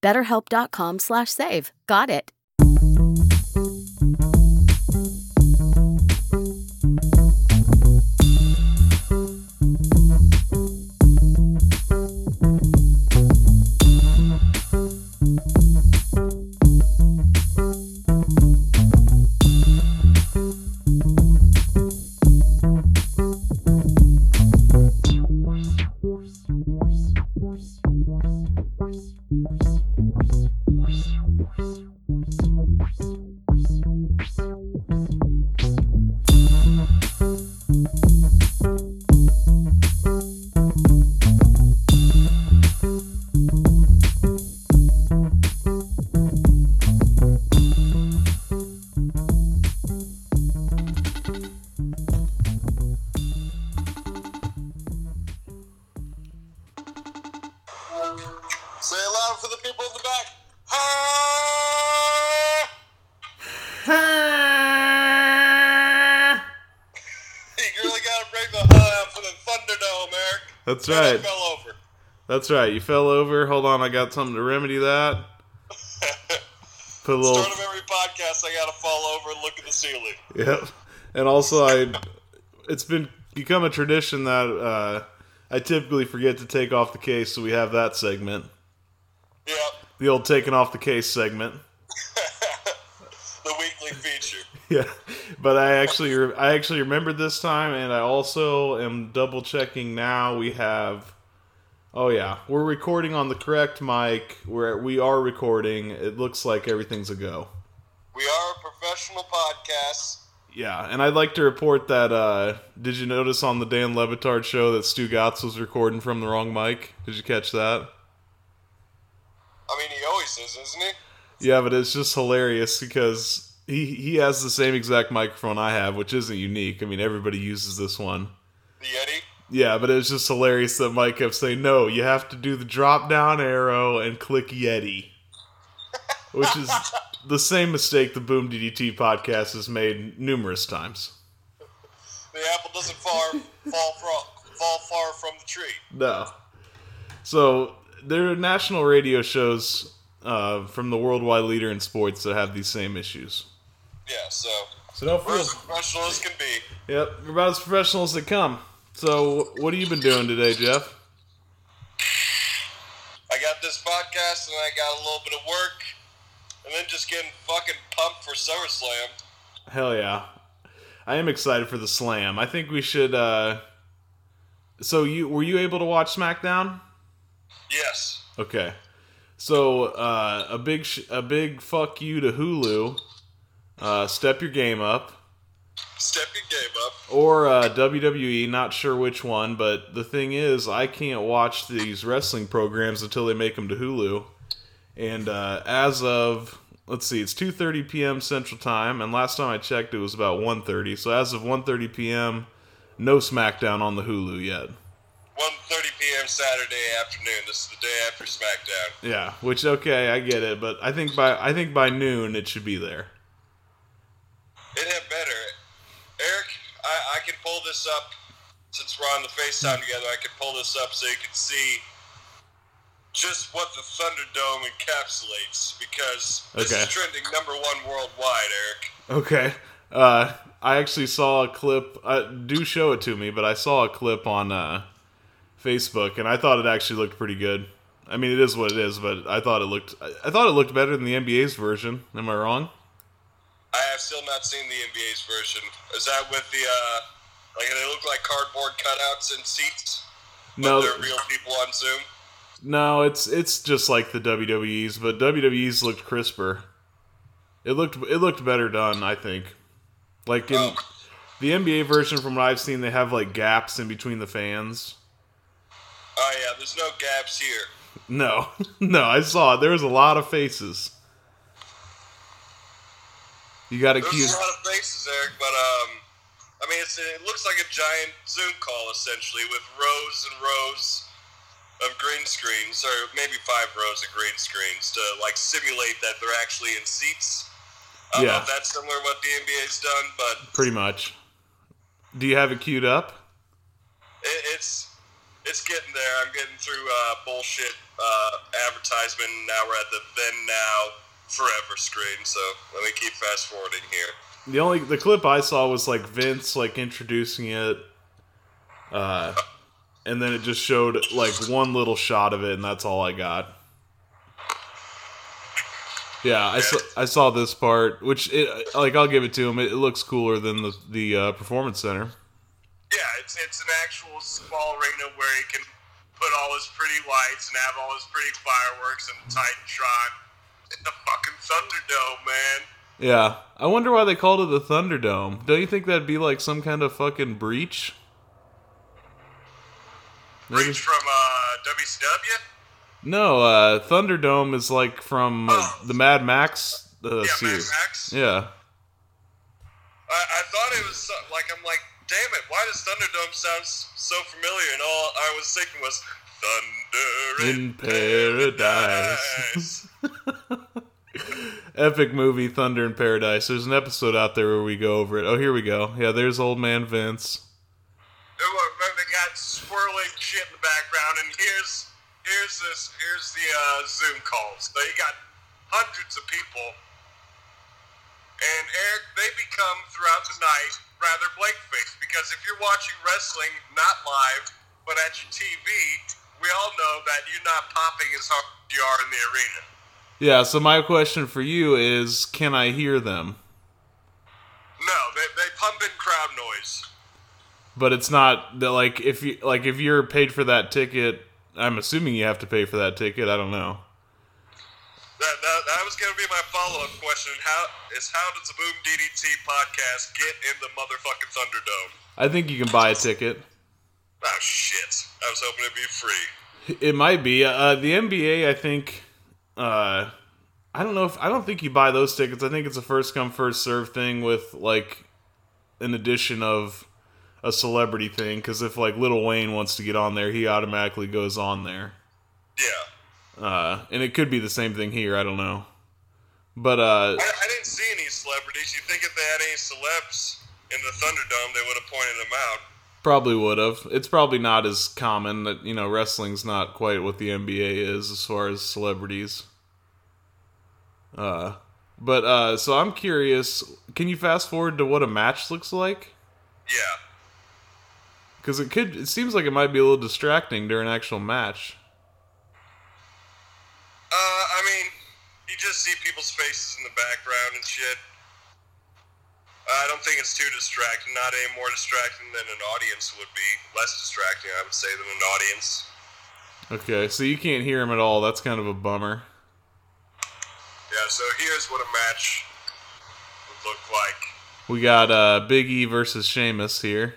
BetterHelp.com slash save. Got it. That's right. You fell over. Hold on, I got something to remedy that. Put a little. Start of every podcast, I gotta fall over and look at the ceiling. Yep. And also, I. It's been become a tradition that uh, I typically forget to take off the case, so we have that segment, Yep, the old taking off the case segment. the weekly feature. Yeah, but I actually I actually remembered this time, and I also am double checking now. We have, oh yeah, we're recording on the correct mic. We're we are recording, it looks like everything's a go. We are a professional podcast. Yeah, and I'd like to report that. uh Did you notice on the Dan Le Batard show that Stugotz was recording from the wrong mic? Did you catch that? I mean, he always is, isn't he? Yeah, but it's just hilarious because he he has the same exact microphone I have, which isn't unique. I mean, everybody uses this one. The Yeti. Yeah, but it was just hilarious that Mike kept saying, "No, you have to do the drop down arrow and click Yeti," which is the same mistake the Boom DDT podcast has made numerous times. The apple doesn't far fall from fall far from the tree. No. So there are national radio shows uh, from the worldwide leader in sports that have these same issues. Yeah, so So don't we're feel. as professional as can be. Yep, we're about as professional as they come. So what have you been doing today, Jeff? I got this podcast and I got a little bit of work, and then just getting fucking pumped for SummerSlam. Hell yeah. I am excited for the slam. I think we should uh So you were you able to watch SmackDown? Yes. Okay. So uh a big sh- a big fuck you to Hulu. Uh step your game up Step your game up. or uh WWE, not sure which one, but the thing is I can't watch these wrestling programs until they make them to Hulu. And uh as of let's see, it's 2:30 p.m. Central Time, and last time I checked, it was about 1:30. So as of 1:30 p.m., no SmackDown on the Hulu yet. 1.30 p.m. Saturday afternoon. This is the day after SmackDown. Yeah, which okay, I get it, but I think by I think by noon it should be there. It had better. I, I can pull this up since we're on the FaceTime together. I can pull this up so you can see just what the Thunderdome encapsulates because this Okay. is trending number one worldwide, Eric. Okay. Uh, I actually saw a clip. Uh, do show it to me, but I saw a clip on uh, Facebook, and I thought it actually looked pretty good. I mean, it is what it is, but I thought it looked. I I thought it looked better than the NBA's version. Am I wrong? I've still not seen the NBA's version. Is that with the uh, like they look like cardboard cutouts and seats? No, they're real people on Zoom. no, it's it's just like the WWE's, but WWE's looked crisper. It looked it looked better done, I think. Like in Oh. the NBA version, from what I've seen, they have like gaps in between the fans. Oh yeah, there's no gaps here. No, no, I saw it. There was a lot of faces. You got to There's a lot of faces, Eric, but um, I mean, it's, it looks like a giant Zoom call essentially with rows and rows of green screens, or maybe five rows of green screens to like simulate that they're actually in seats. I Yeah. that's similar to what the NBA's done, but Pretty much. Do you have it queued up? it, it's it's getting there. I'm getting through uh, bullshit uh, advertisement. Now we're at the then now forever screen. So let me keep fast forwarding here. The only the clip I saw was like Vince like introducing it, uh, and then it just showed like one little shot of it, and that's all I got. Yeah, I saw, I saw this part, which it like I'll give it to him. It, it looks cooler than the the uh, performance center. Yeah, it's it's an actual small arena where he can put all his pretty lights and have all his pretty fireworks and the Titantron in the fucking Thunderdome, man. Yeah, I wonder why they called it the Thunderdome. Don't you think that'd be like some kind of fucking breach? Maybe- Reach from uh, WCW. No, uh, Thunderdome is like from uh, Oh. the Mad Max uh, Yeah, Mad series. Max. Yeah, I, I thought it was so, like I'm like, damn it, why does Thunderdome sound so familiar? And all I was thinking was Thunder in paradise. Epic movie Thunder in Paradise. There's an episode out there where we go over it. Oh, here we go. Yeah, there's old man Vince. They got swirling shit in the background, and here's here's this here's the uh, Zoom calls. So you got hundreds of people, and Eric, they become throughout the night rather blank faced because if you're watching wrestling not live but at your TV, we all know that you're not popping as hard as you are in the arena. Yeah, so my question for you is can I hear them? No, they, they pump in crowd noise. But it's not that like if you like if you're paid for that ticket, I'm assuming you have to pay for that ticket. I don't know. That, that, that was going to be my follow up question. How is how does the Boom DDT podcast get in the motherfucking Thunderdome? I think you can buy a ticket. Oh shit! I was hoping it'd be free. It might be. Uh, the NBA, I think. Uh, I don't know if I don't think you buy those tickets. I think it's a first come first serve thing with like an addition of a celebrity thing. Because if like Lil Wayne wants to get on there, he automatically goes on there. Yeah, Uh, and it could be the same thing here. I don't know. But uh, I, I didn't see any celebrities. You think if they had any celebs in the Thunderdome, they would have pointed them out? Probably would have. It's probably not as common that you know wrestling's not quite what the NBA is as far as celebrities. Uh, but uh, so I'm curious. Can you fast forward to what a match looks like? Yeah. Because it could. It seems like it might be a little distracting during an actual match. Uh, I mean, you just see people's faces in the background and shit. I don't think it's too distracting. Not any more distracting than an audience would be. Less distracting, I would say, than an audience. Okay, so you can't hear him at all. That's kind of a bummer. Yeah, so here's what a match would look like. We got uh, Big E versus Sheamus here.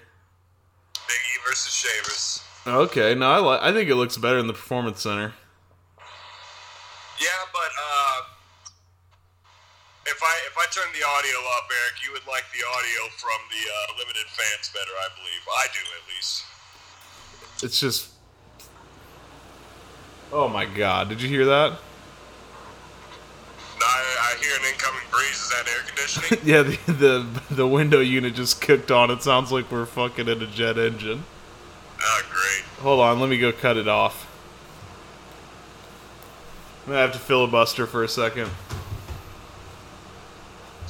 Big E versus Sheamus. Okay, no, I li- I think it looks better in the Performance Center. Yeah, but uh, if I if I turn the audio up, Eric, you would like the audio from the uh, limited fans better, I believe. I do at least. It's just. Oh my god! Did you hear that? I, I hear an incoming breeze. Is that air conditioning? Yeah, the, the the window unit just kicked on. It sounds like we're fucking in a jet engine. oh, great. Hold on, let me go cut it off. I'm gonna have to filibuster for a second.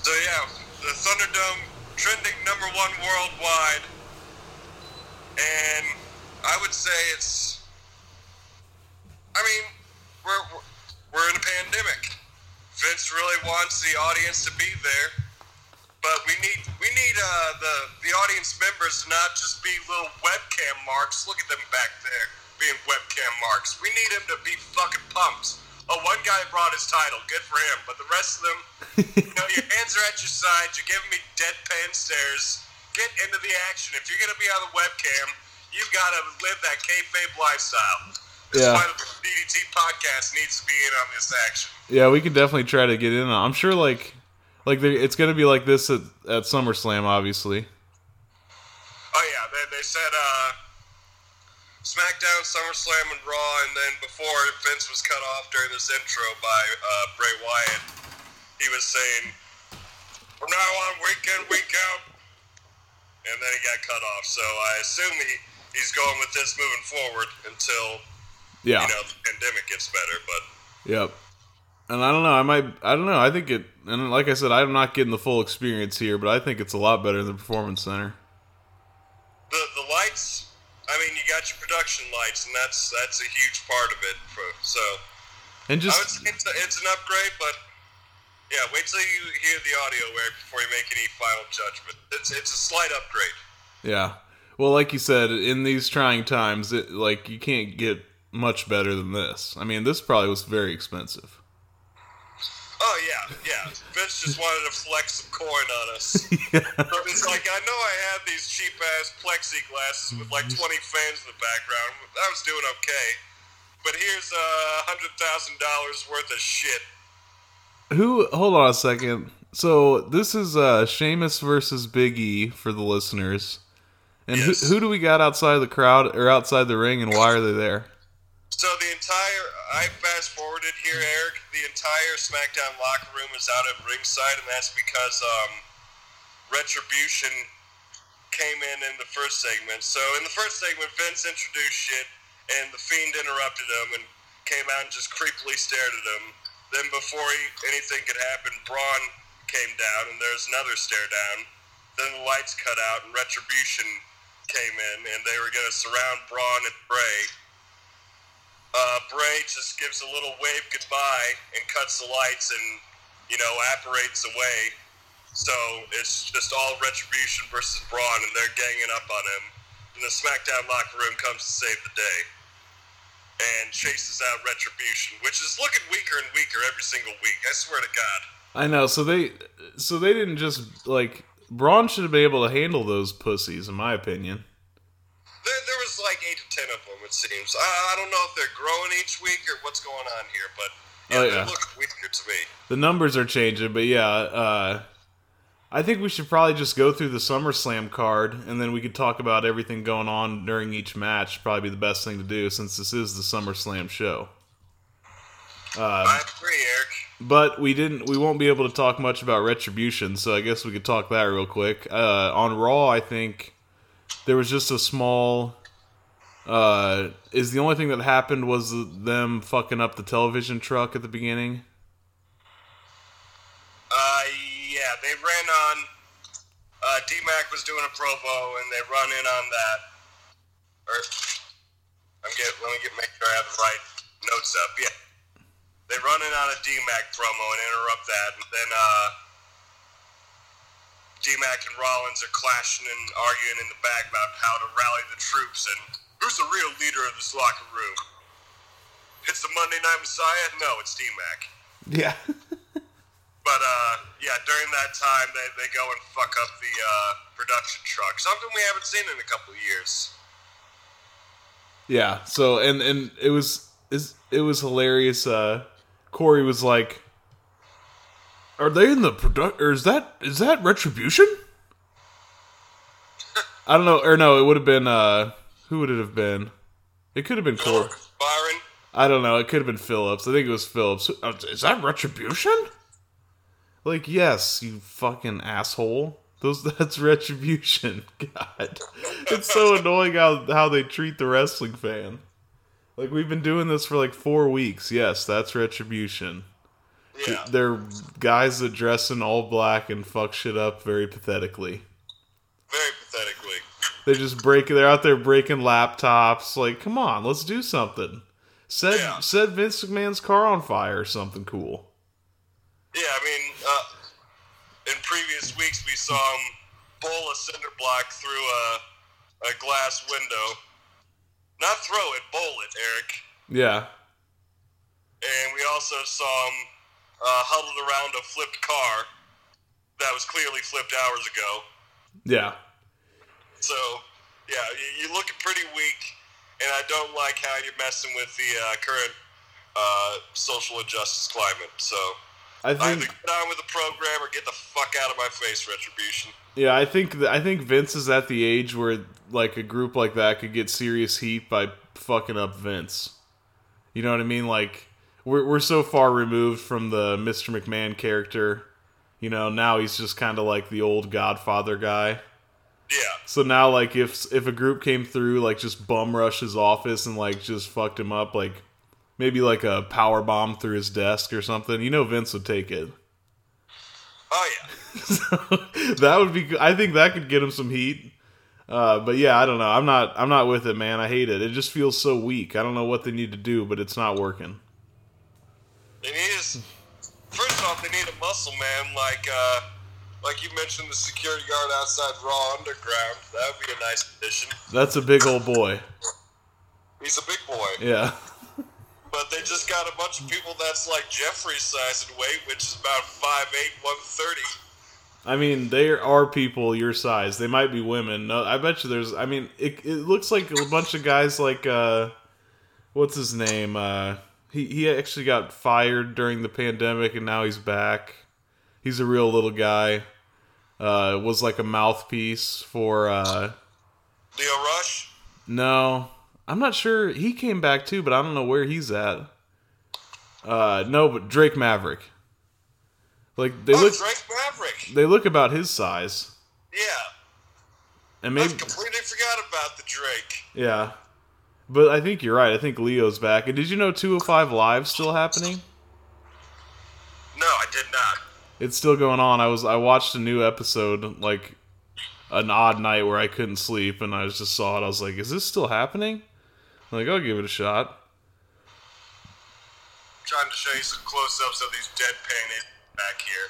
So yeah, the Thunderdome trending number one worldwide, and I would say it's. I mean, we're we're- in a pandemic. Vince really wants the audience to be there, but we need we need uh, the the audience members to not just be little webcam marks. Look at them back there being webcam marks. We need them to be fucking pumped. Oh, one guy brought his title. Good for him. But the rest of them, you know, your hands are at your sides. You're giving me deadpan stares. Get into the action. If you're gonna be on the webcam, you've got to live that kayfabe lifestyle. That's Yeah. why the DDT podcast needs to be in on this action. Yeah, we could definitely try to get in. on- I'm sure, like, like it's gonna be like this at, at SummerSlam, obviously. Oh yeah, they, they said uh, SmackDown, SummerSlam, and Raw, and then before Vince was cut off during this intro by uh, Bray Wyatt, he was saying, "From now on, week in, week out," and then he got cut off. So I assume he, he's going with this moving forward until Yeah. you know the pandemic gets better. But Yep. And I don't know. I might. I don't know. I think it. And like I said, I'm not getting the full experience here, but I think it's a lot better than the Performance Center. the the lights. I mean, you got your production lights, and that's that's a huge part of it. For, so And I would just say it's, it's an upgrade, but yeah, wait till you hear the audio, Eric, before you make any final judgment. It's it's a slight upgrade. yeah. Well, like you said, in these trying times, it like you can't get much better than this. I mean, this probably was very expensive. Oh yeah, yeah. Vince just wanted to flex some coin on us. So it's like I know I had these cheap ass plexiglasses with like 20 fans in the background. I was doing okay, but here's uh, a hundred thousand dollars worth of shit. Who? Hold on a second. So this is uh Sheamus versus Big E for the listeners. And Yes. who, who do we got outside the crowd or outside the ring, and why are they there? So the entire I fast forwarded here, Eric. The entire SmackDown locker room is out at ringside, and that's because um, Retribution came in in the first segment. So in the first segment, Vince introduced shit, and the Fiend interrupted him and came out and just creepily stared at him. Then before he, anything could happen, Braun came down, and there's another stare down. Then the lights cut out, and Retribution came in, and they were going to surround Braun and Bray. Uh, Bray just gives a little wave goodbye and cuts the lights and, you know, apparates away. So it's just all Retribution versus Braun, and they're ganging up on him. And the SmackDown locker room comes to save the day and chases out Retribution, which is looking weaker and weaker every single week. I swear to God. I know. So they, so they didn't just like Braun should have been able to handle those pussies, in my opinion. There, there was like eight to ten of them, it seems. I, I don't know if they're growing each week or what's going on here, but yeah, Oh, yeah. looking weaker to me. The numbers are changing, but yeah, uh, I think we should probably just go through the SummerSlam card, and then we could talk about everything going on during each match. Probably be the best thing to do since this is the SummerSlam show. I agree, Eric. But we didn't. We won't be able to talk much about Retribution, so I guess we could talk that real quick. Uh, on Raw, I think there was just a small. Uh, is the only thing that happened was them fucking up the television truck at the beginning. Uh, yeah, they ran on. Uh, D-Mac was doing a promo, and they run in on that. Or, I'm get. Let me get make sure I have the right notes up. Yeah, they run in on a D-Mac promo and interrupt that, and then uh, D-Mac and Rollins are clashing and arguing in the back about how to rally the troops and who's the real leader of this locker room. It's the Monday Night Messiah. No, it's D-Mac. Yeah. But uh, yeah, during that time, they, they go and fuck up the uh, production truck. Something we haven't seen in a couple of years. Yeah. So and and it was is it was hilarious. Uh, Corey was like, "Are they in the product? Or is that is that retribution?" I don't know. Or no, it would have been. Uh, who would it have been? It could have been Corey. Byron, I don't know. It could have been Phillips. I think it was Phillips. Is that retribution? Like, yes, you fucking asshole. Those that's retribution. God, it's so annoying how how they treat the wrestling fan. Like we've been doing this for like four weeks. Yes, that's retribution. yeah, They're guys that dress in all black and fuck shit up very pathetically. very pathetically. They just break. They're out there breaking laptops. Like, come on, let's do something. Set Yeah. set Vince McMahon's car on fire or something cool. Yeah, I mean, uh, in previous weeks we saw him bowl a cinder block through a, a glass window. Not throw it, bowl it, Eric. Yeah. And we also saw him uh, huddled around a flipped car that was clearly flipped hours ago. Yeah. So, yeah, you, you're looking pretty weak, and I don't like how you're messing with the uh, current uh, social injustice climate. So, I either think get on with the program or get the fuck out of my face, Retribution. yeah, I think th- I think Vince is at the age where like a group like that could get serious heat by fucking up Vince. You know what I mean? Like we're we're so far removed from the Mr. McMahon character. You know, now he's just kind of like the old Godfather guy. Yeah. So now, like, if if a group came through, like, just bum rush his office and like just fucked him up, like maybe like a power bomb through his desk or something, you know, Vince would take it. Oh, yeah. so that would be. I think that could get him some heat. Uh, but yeah, I don't know. I'm not. I'm not with it, man. I hate it. It just feels so weak. I don't know what they need to do, but it's not working. They need first off, they need a muscle man like uh, like you mentioned, the security guard outside Raw Underground. That would be a nice addition. That's a big old boy. He's a big boy, Yeah. But they just got a bunch of people that's like Jeffrey's size and weight, which is about 5'8", 130. I mean, there are people your size. They might be women. No, I bet you there's. I mean, it it looks like a bunch of guys like uh, what's his name? Uh, he he actually got fired during the pandemic, and now he's back. He's a real little guy. Uh, was like a mouthpiece for. Uh, Lio Rush. no, I'm not sure. He came back too, but I don't know where he's at. Uh, no, but Drake Maverick. Like they oh, look, Drake Maverick. they look about his size, Yeah. and I maybe completely forgot about the Drake. Yeah. But I think you're right. I think Lio's back. And did you know 205 Live still happening? No, I did not. It's still going on. I was I watched a new episode like an odd night where I couldn't sleep and I just saw it. I was like, "Is this still happening?" I'm like, "I'll give it a shot." I'm trying to show you some close-ups of these deadpan back here.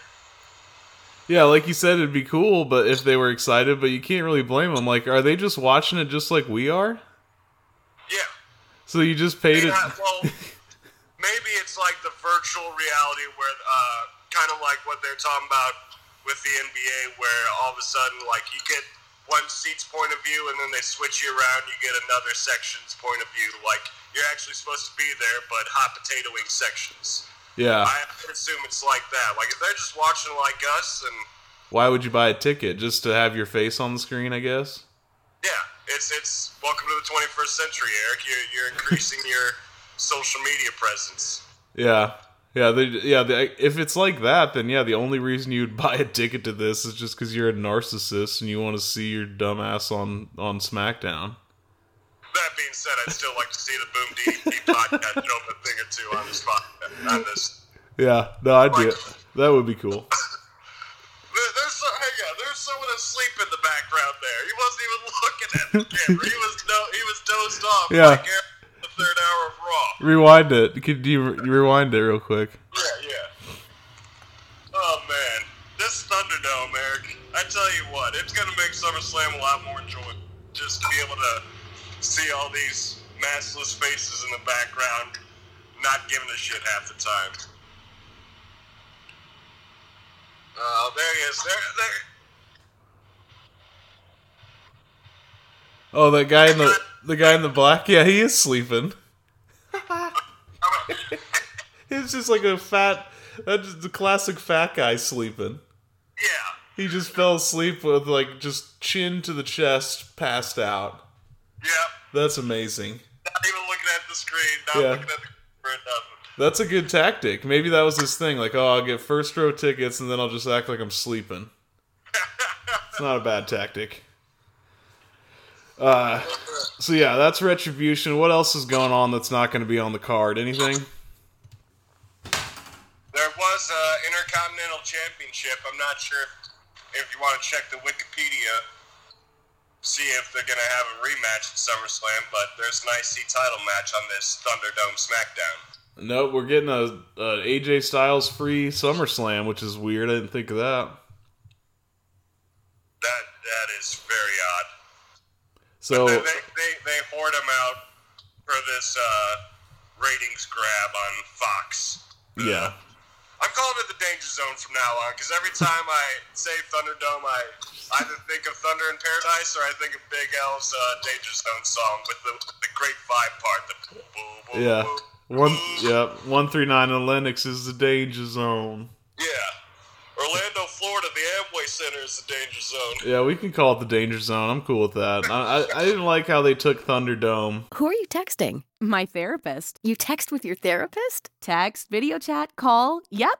Yeah, like you said it'd be cool, but if they were excited, but you can't really blame them. Like, are they just watching it just like we are? Yeah. So you just paid it Yeah, well, maybe it's like the virtual reality where, uh, kind of like what they're talking about with the NBA, where all of a sudden, like, you get one seat's point of view and then they switch you around, you get another section's point of view. Like, you're actually supposed to be there, but hot potatoing sections. Yeah. I assume it's like that. Like, if they're just watching like us, and Why would you buy a ticket just to have your face on the screen, I guess? yeah, it's it's welcome to the 21st century, Eric. You're, you're increasing your social media presence. Yeah, yeah, they, yeah. The, if it's like that, then yeah, the only reason you'd buy a ticket to this is just because you're a narcissist and you want to see your dumbass on on SmackDown. That being said, I'd still like to see the Boom DDT podcast jump a thing or two on this podcast. On this. Yeah, no, I'd do it. That would be cool. There, there's so, there's someone asleep in the background there. He wasn't even looking at the camera. He was no, he was dozed off. Yeah. Like Eric in the third hour of Raw. Rewind it. Could you re- rewind it real quick? Yeah, yeah. Oh man, this Thunderdome, Eric. I tell you what, it's gonna make SummerSlam a lot more enjoyable. Just to be able to see all these maskless faces in the background, not giving a shit half the time. Oh, there he is. There, there. Oh, that guy in the the guy in the black. Yeah, he is sleeping. It's just like a fat. That's the classic fat guy sleeping. Yeah. He just fell asleep with like just chin to the chest, passed out. Yep. That's amazing. Not even looking at the screen. Not Yeah. looking at the camera. Nothing. That's a good tactic. Maybe that was his thing. Like, oh, I'll get first row tickets and then I'll just act like I'm sleeping. It's not a bad tactic. Uh, so yeah, that's retribution. What else is going on that's not going to be on the card? Anything? There was a Intercontinental Championship. I'm not sure if, if you want to check the Wikipedia, see if they're going to have a rematch at SummerSlam, but there's an IC title match on this Thunderdome SmackDown. Nope, we're getting a, a AJ Styles free SummerSlam, which is weird. I didn't think of that. That that. is very odd. So They, they, they, hoard them out for this uh, ratings grab on Fox. yeah, I'm calling it the danger zone from now on because every time I say Thunderdome, I either think of Thunder in Paradise or I think of Big L's uh, Danger Zone song with the, the great vibe part. The boo, boo, boo, yeah. One, yep. One three nine in Lenox is the danger zone. Yeah. Orlando, Florida, the Amway Center is the danger zone. Yeah, we can call it the danger zone. I'm cool with that. I, I, I didn't like how they took Thunderdome. Who are you texting? My therapist. You text with your therapist? Text, video chat, call. Yep.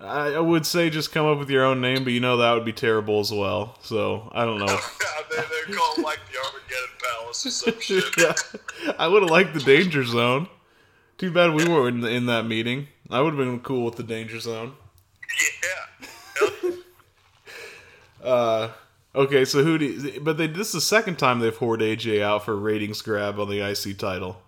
I, I would say just come up with your own name, but you know that would be terrible as well. So I don't know. they, they're called like the Armageddon Palace or some shit. yeah, I would have liked the danger zone. Too bad we were in, in that meeting. I would have been cool with the danger zone. Yeah. Uh, okay, so who do? You, but they this is the second time they've poured AJ out for ratings grab on the IC title.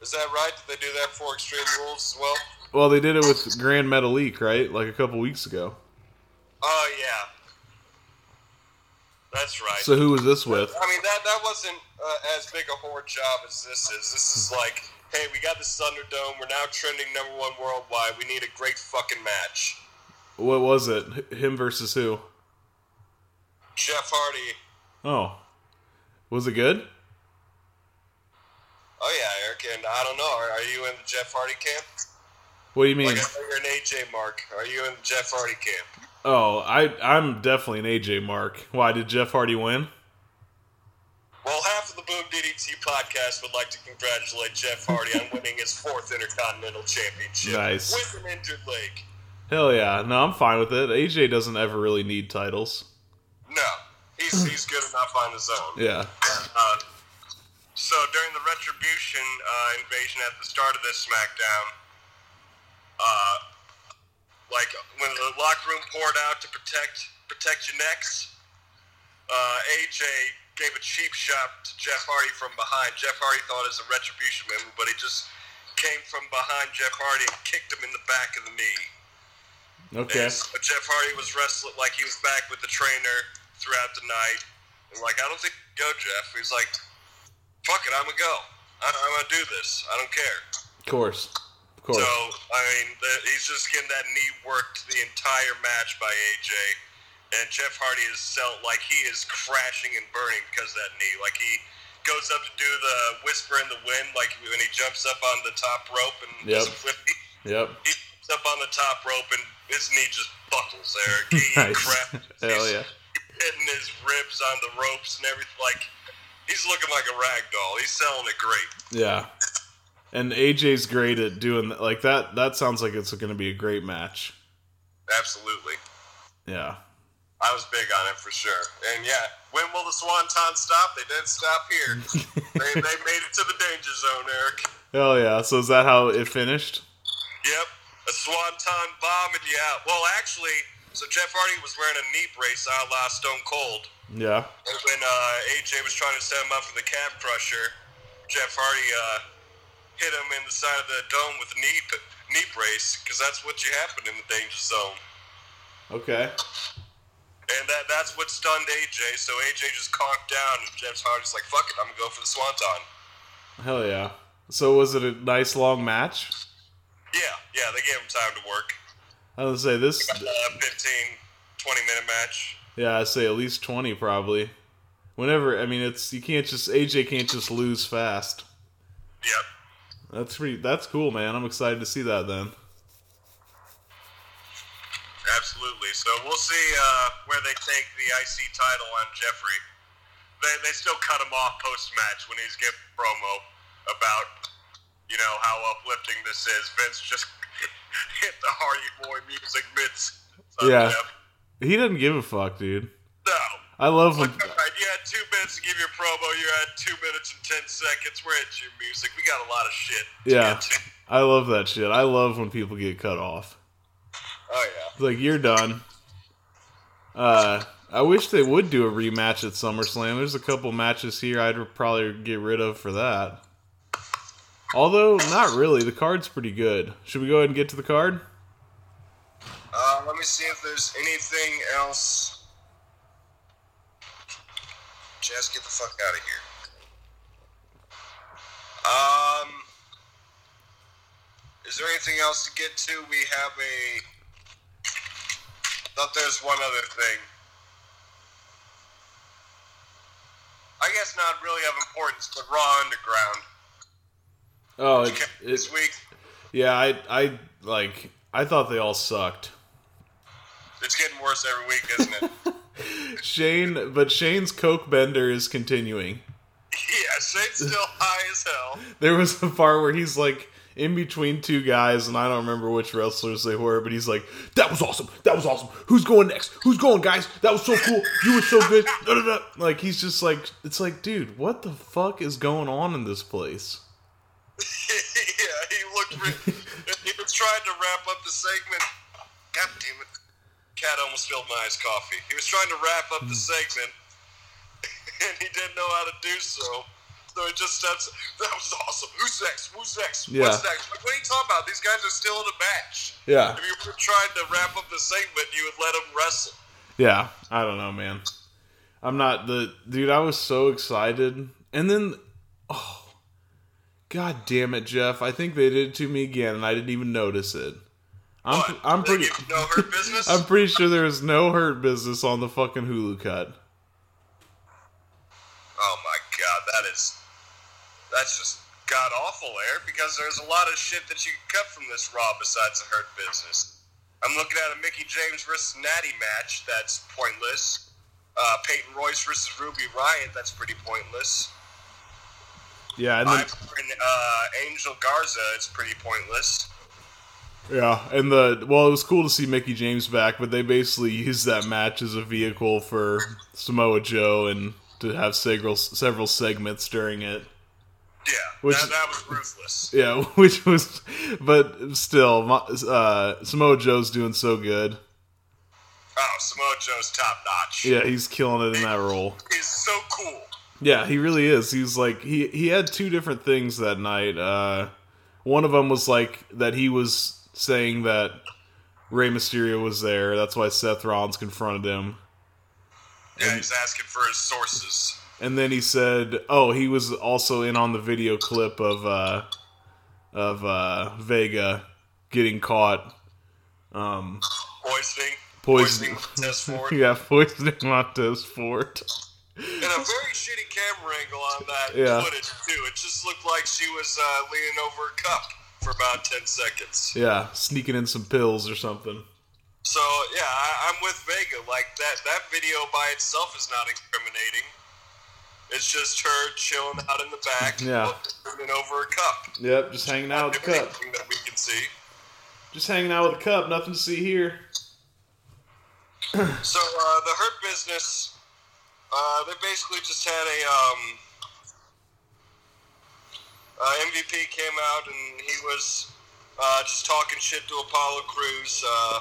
Is that right? Did they do that for Extreme Rules as well? Well, they did it with Gran Metalik, right? Like a couple weeks ago. Oh, yeah. That's right. So who was this with? I mean, that that wasn't uh, as big a horde job as this is. This is like, hey, we got the Thunderdome. We're now trending number one worldwide. We need a great fucking match. What was it? H- Him versus who? Jeff Hardy. Oh, was it good? Oh yeah, Eric. And I don't know. Are, are you in the Jeff Hardy camp? What do you mean? Like, you're an AJ Mark. Are you in Jeff Hardy camp? Oh, I I'm definitely an AJ Mark. Why did Jeff Hardy win? Well, half of the Boom DDT podcast would like to congratulate Jeff Hardy on winning his fourth Intercontinental Championship Nice. with an injured leg. Hell yeah, no, I'm fine with it. AJ doesn't ever really need titles. No, he's he's good enough on his own. Yeah, Uh, so during the Retribution uh, invasion at the start of this SmackDown, uh, like when the locker room poured out to protect protect your necks, uh, AJ gave a cheap shot to Jeff Hardy from behind. Jeff Hardy thought it was a Retribution member, but he just came from behind Jeff Hardy and kicked him in the back of the knee. okay. And so Jeff Hardy was wrestling like he was back with the trainer throughout the night. And like, I don't think go, Jeff. He's like, fuck it, I'm gonna go. I'm gonna do this. I don't care. Of course, of course. So I mean, the, he's just getting that knee worked the entire match by AJ, and Jeff Hardy is felt like he is crashing and burning because of that knee. Like he goes up to do the whisper in the wind, like when he jumps up on the top rope and Yep. flippy Yep. he jumps up on the top rope and his knee just buckles there. He Nice. crashes. Hell He's yeah. Hitting his ribs on the ropes and everything. Like he's looking like a rag doll. He's selling it great. Yeah. And AJ's great at doing that. Like that. That sounds like it's going to be a great match. Absolutely. Yeah. I was big on it for sure. And yeah, when will the Swanton stop? They didn't stop here. they, they made it to the danger zone, Eric. Hell yeah. So is that how it finished? Yep. A Swanton bomb and you out. Well, actually, so Jeff Hardy was wearing a knee brace a la Stone Cold. Yeah. And when uh, AJ was trying to set him up for the calf crusher, Jeff Hardy uh, hit him in the side of the dome with a knee knee brace because that's what you happen in the danger zone. Okay. And that that's what stunned AJ. So AJ just conked down, and Jeff Hardy's like, "Fuck it, I'm gonna go for the Swanton." Hell yeah. So was it a nice long match? Yeah, yeah, they gave him time to work. I was gonna say this. Uh, 15, 20 minute match. Yeah, I say at least twenty probably. Whenever I mean, it's you can't just AJ can't just lose fast. Yep. That's pretty. That's cool, man. I'm excited to see that then. Absolutely. So we'll see uh, where they take the IC title on Jeffrey. They, they still cut him off post match when he's giving promo about, you know, how uplifting this is. Vince just hit the Hardy Boy music mid. Yeah. He doesn't give a fuck, dude. No. I love when Like, I You had two minutes to give your promo. You had two minutes and ten seconds. We're into your music. We got a lot of shit. to Yeah. get to. I love that shit. I love when people get cut off. Oh yeah. It's like you're done. Uh, I wish they would do a rematch at SummerSlam. There's a couple matches here I'd probably get rid of for that. Although not really. The card's pretty good. Should we go ahead and get to the card? Uh, let me see if there's anything else. Jess, get the fuck out of here. Um, is there anything else to get to? We have a. Thought there's one other thing. I guess not really of importance, but Raw Underground. Oh, it, it, this week, yeah. I I like. I thought they all sucked. it's getting worse every week, isn't it? Shane, but Shane's coke bender is continuing. yeah, Shane's still high as hell. There was a part where he's like in between two guys, and I don't remember which wrestlers they were, but he's like, "That was awesome. That was awesome. Who's going next? Who's going, guys? That was so cool. You were so good." Da, da, da. Like he's just like, it's like, dude, what the fuck is going on in this place? yeah, he looked. Re- he was trying to wrap up the segment. God damn it! Cat almost spilled my iced coffee. He was trying to wrap up the hmm. segment, and he didn't know how to do so. So he just steps. That was awesome. Who's next? Who's next? Yeah. What's next? Like, what are you talking about? These guys are still in a match. Yeah, If you were trying to wrap up the segment, you would let them wrestle. yeah. I don't know, man. I'm not the dude. I was so excited, and then, oh, god damn it, Jeff! I think they did it to me again, and I didn't even notice it. I'm What? I'm pretty. no hurt business. I'm pretty sure there is no hurt business on the fucking Hulu cut. Oh my god, that is that's just god awful there because there's a lot of shit that you can cut from this Raw besides the hurt business. I'm looking at a Mickie James versus Natty match that's pointless. Uh, Peyton Royce versus Ruby Riott that's pretty pointless. Yeah, and then, uh, Angel Garza it's pretty pointless. Yeah, and the well, it was cool to see Mickie James back, but they basically used that match as a vehicle for Samoa Joe and to have several several segments during it. Yeah, Which- that, that was ruthless. Yeah, which was, but still, uh, Samoa Joe's doing so good. Oh, Samoa Joe's top notch. Yeah, he's killing it in that role. He's so cool. Yeah, he really is. He's like he he had two different things that night. Uh, one of them was like that he was saying that Rey Mysterio was there. That's why Seth Rollins confronted him. Yeah, he's asking for his sources. And then he said, "Oh, he was also in on the video clip of uh, of uh, Vega getting caught, um, Poisoning. poisoning, Test Ford. yeah, poisoning Montez Ford. And a very shitty camera angle on that Yeah. footage too. It just looked like she was uh, leaning over a cup for about ten seconds. Yeah, sneaking in some pills or something. So yeah, I, I'm with Vega. Like that that video by itself is not incriminating. It's just her chilling out in the back, Yeah. leaning over a cup. Yep, just hanging out with the cup. That we can see. Just hanging out with a cup. Nothing to see here. So uh, the Hurt Business, uh, they basically just had a um, uh, MVP came out and he was uh, just talking shit to Apollo Crews, uh,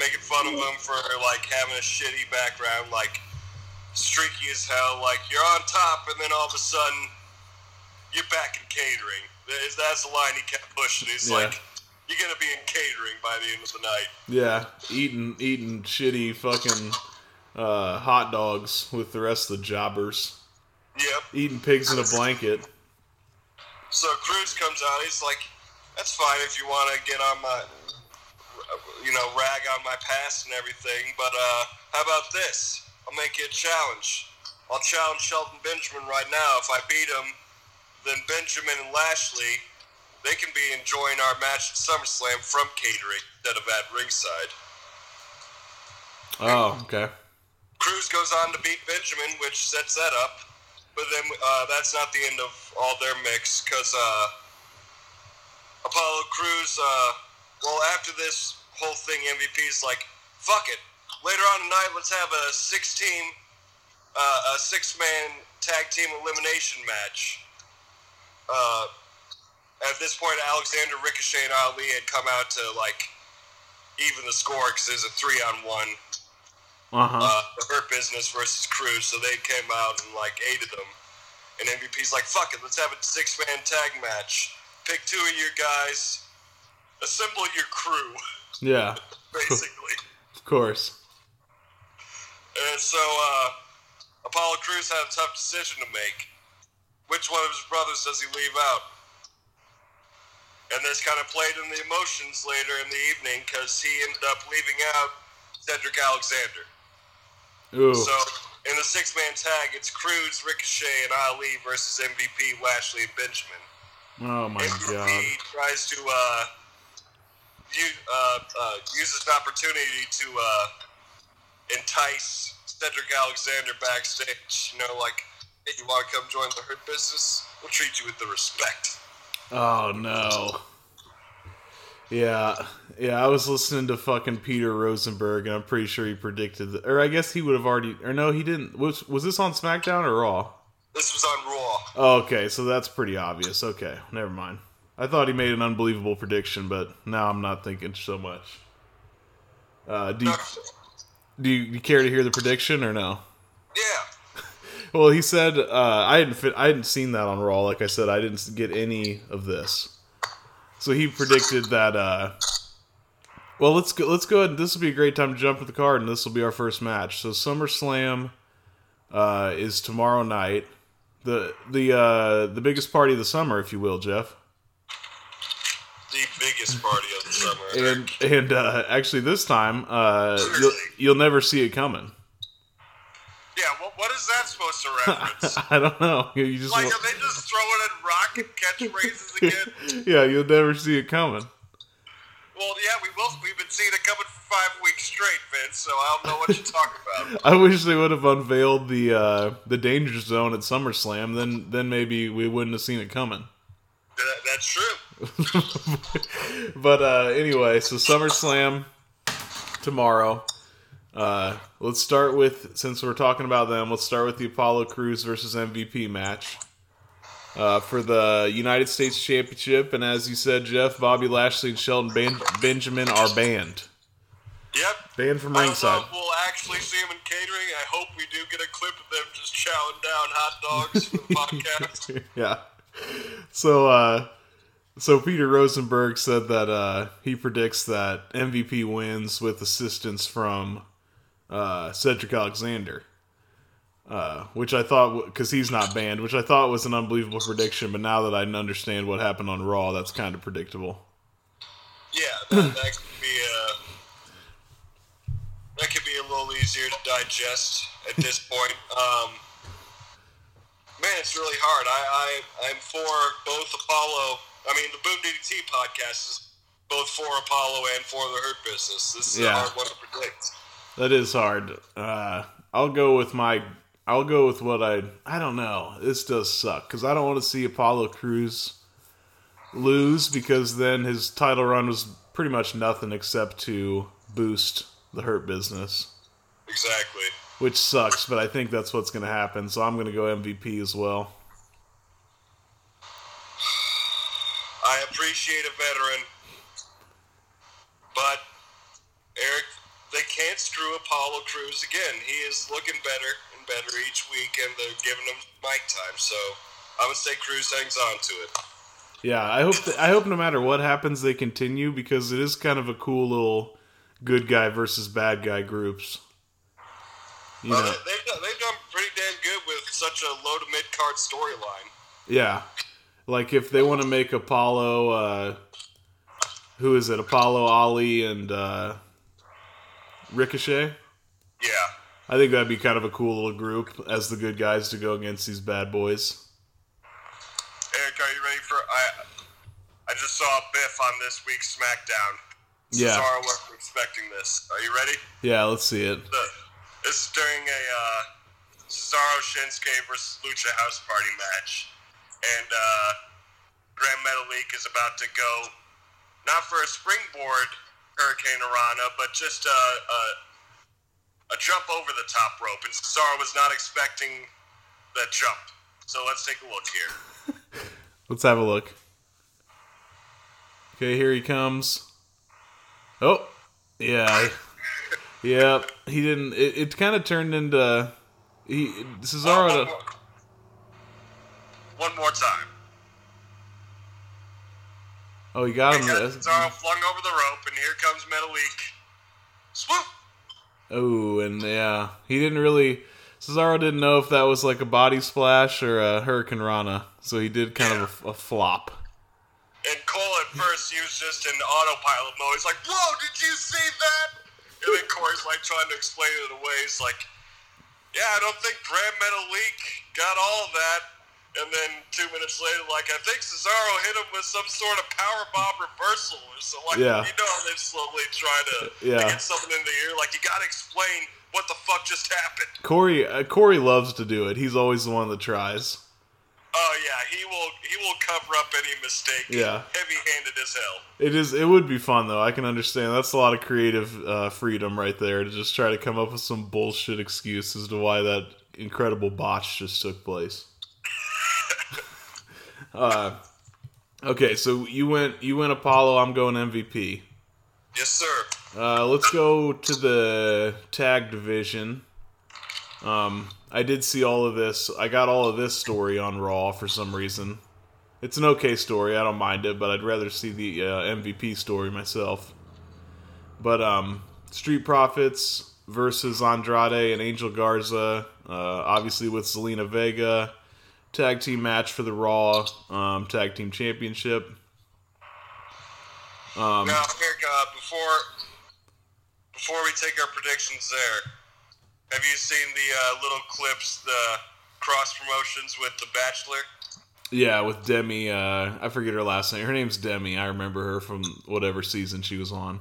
making fun of him for like having a shitty background, like streaky as hell. Like you're on top, and then all of a sudden you're back in catering. That's- That's the line he kept pushing. He's Yeah. like, "You're gonna be in catering by the end of the night." Yeah, eating eating shitty fucking uh, hot dogs with the rest of the jobbers. Yep. Eating pigs in a blanket. So Crews comes out. He's like, "That's fine if you want to get on my, you know, rag on my past and everything. But uh, how about this? I'll make you a challenge. I'll challenge Shelton Benjamin right now. If I beat him, then Benjamin and Lashley, they can be enjoying our match at SummerSlam from catering instead of at ringside." Oh, okay. Crews goes on to beat Benjamin, which sets that up. But then uh, that's not the end of all their mix, because uh, Apollo Crews, uh, well, after this whole thing, MVP is like, fuck it. Later on tonight, let's have a six team uh, a six-man tag team elimination match. Uh, at this point, Alexander, Ricochet, and Ali had come out to like even the score because there's a three-on-one. Uh-huh. Uh, Hurt Business versus Crews, so they came out and like aided them. And MVP's like, "Fuck it, let's have a six-man tag match. Pick two of your guys, assemble your crew, yeah, basically." of course. And so uh, Apollo Crews had a tough decision to make. Which one of his brothers does he leave out? And this kind of played in the emotions later in the evening because he ended up leaving out Cedric Alexander. Ooh. So in the six man tag, it's Crews, Ricochet, and Ali versus MVP, Lashley, and Benjamin. oh my MVP god. MVP tries to uh, use, uh, uh, use this opportunity to uh, entice Cedric Alexander backstage. You know, like, hey, you want to come join the Hurt Business? We'll treat you with the respect. Oh no. Yeah, yeah. I was listening to fucking Peter Rosenberg, and I'm pretty sure he predicted, that, or I guess he would have already, or no, he didn't. Was was this on SmackDown or Raw? This was on Raw. Oh, okay, so that's pretty obvious. Okay, never mind. I thought he made an unbelievable prediction, but now I'm not thinking so much. Uh, do you, do you, do you care to hear the prediction or no? Yeah. Well, he said uh, I hadn't fit, I hadn't seen that on Raw. Like I said, I didn't get any of this. So he predicted that. Uh, well, let's go. Let's go ahead. And this will be a great time to jump to the card, and this will be our first match. So SummerSlam uh, is tomorrow night. the the uh, the biggest party of the summer, if you will, Jeff. The biggest party of the summer. And and uh, actually, this time uh, you'll you'll never see it coming. Yeah, what, what is that supposed to reference? I don't know. You just like, are they just throwing in rocket catchphrases again? yeah, you'll never see it coming. Well, yeah, we will. We've been seeing it coming for five weeks straight, Vince. So I don't know what you're talking about. I wish they would have unveiled the uh, the danger zone at SummerSlam. Then then maybe we wouldn't have seen it coming. That, that's true. but uh, anyway, so SummerSlam tomorrow. Uh, let's start with since we're talking about them. Let's start with the Apollo Crews versus MVP match uh, for the United States Championship. And as you said, Jeff, Bobby Lashley and Shelton ben- Benjamin are banned. Yep. Banned from I don't know ringside. we'll actually see them in catering. I hope we do get a clip of them just chowing down hot dogs for the podcast. yeah. So uh so Peter Rosenberg said that uh he predicts that MVP wins with assistance from uh Cedric Alexander. Uh, which I thought, because he's not banned, which I thought was an unbelievable prediction, but now that I understand what happened on Raw, that's kind of predictable. Yeah, that, that could be uh, that could be a little easier to digest at this point. Um, man, it's really hard. I, I I'm for both Apollo. I mean, the Boom DDT podcast is both for Apollo and for the Hurt Business. This is Yeah. a hard one to predict. That is hard. Uh, I'll go with my. I'll go with what I. I don't know. This does suck because I don't want to see Apollo Crews lose because then his title run was pretty much nothing except to boost the Hurt Business, Exactly. which sucks. But I think that's what's going to happen. So I'm going to go MVP as well. I appreciate a veteran, but can't screw Apollo Crews again. He is looking better and better each week, and they're giving him mic time. So I'm gonna say Crews hangs on to it. Yeah, I hope. That, I hope no matter what happens, they continue because it is kind of a cool little good guy versus bad guy groups. You Well, know. they, they've done, they've done pretty damn good with such a low to mid card storyline. Yeah. Like if they want to make Apollo uh who is it? Apollo Ali and uh Ricochet? Yeah. I think that'd be kind of a cool little group as the good guys to go against these bad boys. Eric, are you ready for? I I just saw a Biff on this week's SmackDown. Yeah. Cesaro wasn't expecting this. Are you ready? Yeah, let's see it. the, this is during a uh, Cesaro Shinsuke versus Lucha House Party match, and uh, Gran Metalik is about to go not for a springboard Hurricanrana, but just a, a a jump over the top rope, and Cesaro was not expecting that jump. So let's take a look here. Let's have a look. Okay, here he comes. Oh, yeah, yeah. He didn't. It, it kind of turned into he Cesaro. one, more. One more time. Oh, he got him. Cesaro flung over the rope, and here comes Metalik. Swoop! Oh, and yeah, he didn't really. Cesaro didn't know if that was like a body splash or a Hurricanrana, so he did kind of a, a flop. And Cole at first, he was just in autopilot mode. He's like, "Whoa, did you see that?" And then Corey's like trying to explain it away. He's like, "Yeah, I don't think Gran Metalik got all of that." And then two minutes later, like I think Cesaro hit him with some sort of power bomb reversal or so. Like Yeah. you know, how they slowly try to, to Yeah. get something in the ear. Like you got to explain what the fuck just happened. Corey uh, Corey loves to do it. He's always the one that tries. Oh yeah, he will he will cover up any mistake. Yeah. heavy-handed as hell. It is. It would be fun though. I can understand. That's a lot of creative uh, freedom right there to just try to come up with some bullshit excuse as to why that incredible botch just took place. Uh, okay, so you went. You went Apollo. I'm going MVP. Yes, sir. Uh, let's go to the tag division. Um, I did see all of this. I got all of this story on Raw for some reason. It's an okay story. I don't mind it, but I'd rather see the uh, MVP story myself. But um, Street Profits versus Andrade and Angel Garza, uh, obviously with Zelina Vega, tag team match for the Raw um, Tag Team Championship. Um, Now, here, uh, before before we take our predictions, there, have you seen the uh, little clips, the cross promotions with the Bachelor? Yeah, with Demi. Uh, I forget her last name. Her name's Demi. I remember her from whatever season she was on.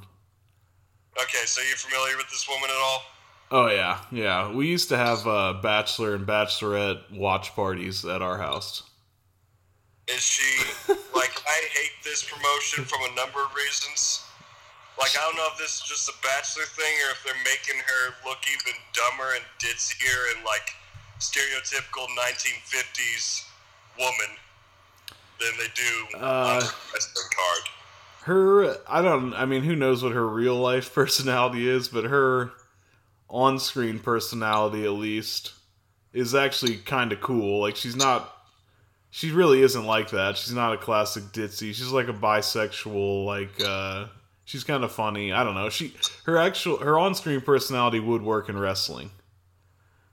Okay, so you familiar with this woman at all? Oh yeah, yeah. We used to have uh, bachelor and bachelorette watch parties at our house. Is she like I hate this promotion from a number of reasons. Like I don't know if this is just a bachelor thing or if they're making her look even dumber and ditzier and like stereotypical 1950s woman than they do Uh, on the wrestling card. Her, I don't. I mean, who knows what her real life personality is, but her on-screen personality, at least, is actually kind of cool. Like she's not. She really isn't like that. She's not a classic ditzy. She's like a bisexual. Like uh, she's kind of funny. I don't know. She her actual her on-screen personality would work in wrestling.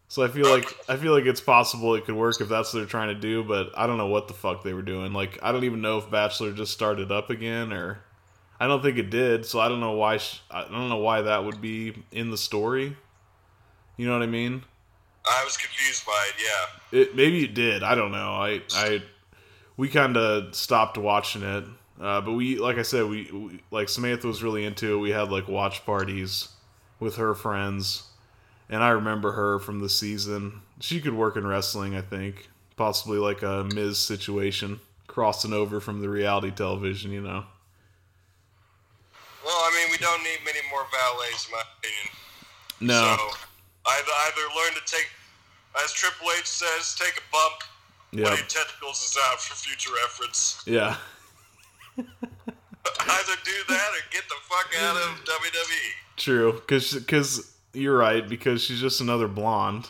So I feel like I feel like it's possible it could work if that's what they're trying to do, but I don't know what the fuck they were doing. Like I don't even know if Bachelor just started up again or I don't think it did. So I don't know why sh- I don't know why that would be in the story. You know what I mean? I was confused by it. Yeah. It maybe it did. I don't know. I I we kind of stopped watching it. Uh, but we like I said we, we like Samantha was really into it. We had like watch parties with her friends. And I remember her from the season. She could work in wrestling, I think. Possibly like a Miz situation, crossing over from the reality television, you know. Well, I mean, we don't need many more valets, in my opinion. No. So either either learn to take, as Triple H says, take a bump when yeah. your testicles is out for future reference. Yeah. Either do that or get the fuck out of. WWE. True. Cuz cuz you're right because she's just another blonde.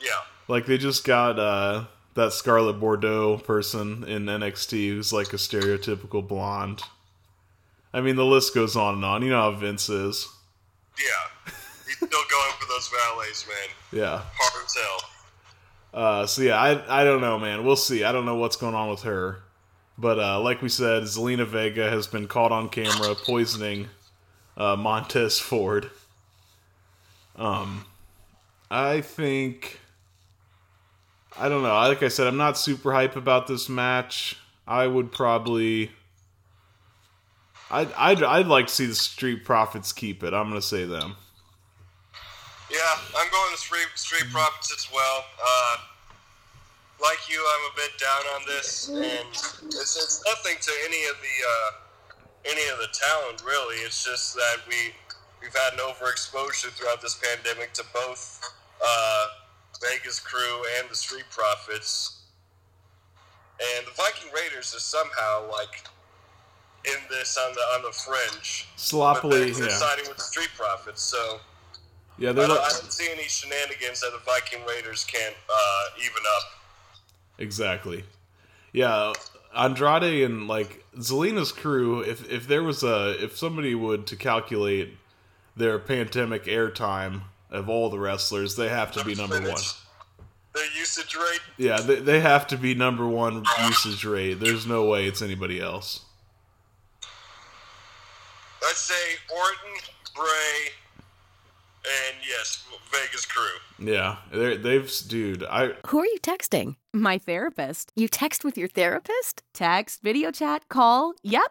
Yeah. Like they just got uh that Scarlett Bordeaux person in NXT who's like a stereotypical blonde. I mean, the list goes on and on. You know how Vince is. Yeah. Still going for those valets, man. Yeah. Hard as hell. Uh, so yeah, I I don't know, man. We'll see. I don't know what's going on with her, but uh, like we said, Zelina Vega has been caught on camera poisoning uh, Montez Ford. Um, I think I don't know. Like I said, I'm not super hype about this match. I would probably. I'd, I'd, I'd like to see the Street Profits keep it. I'm going to say them. Yeah, I'm going to Street, street Profits as well. Uh, like you, I'm a bit down on this, and it's, it's nothing to any of the uh, any of the talent really. It's just that we we've had an overexposure throughout this pandemic to both uh, Vega's Crew and the Street Profits, and the Viking Raiders are somehow like in this on the on the fringe. Sloppily, yeah. siding with the Street Profits, so Yeah, I they're don't, like, I don't see any shenanigans that the Viking Raiders can't uh, even up. Exactly. Yeah, Andrade and like Zelina's crew. If if there was a if somebody would to calculate their pandemic airtime of all the wrestlers, they have to be number one. Their usage rate. Yeah, they, they have to be number one usage rate. There's no way it's anybody else. I'd say Orton, Bray, and yes, Vega's Crew. Yeah, they're, they've dude. I Who are you texting? My therapist. You text with your therapist? Text, video chat, call. Yep.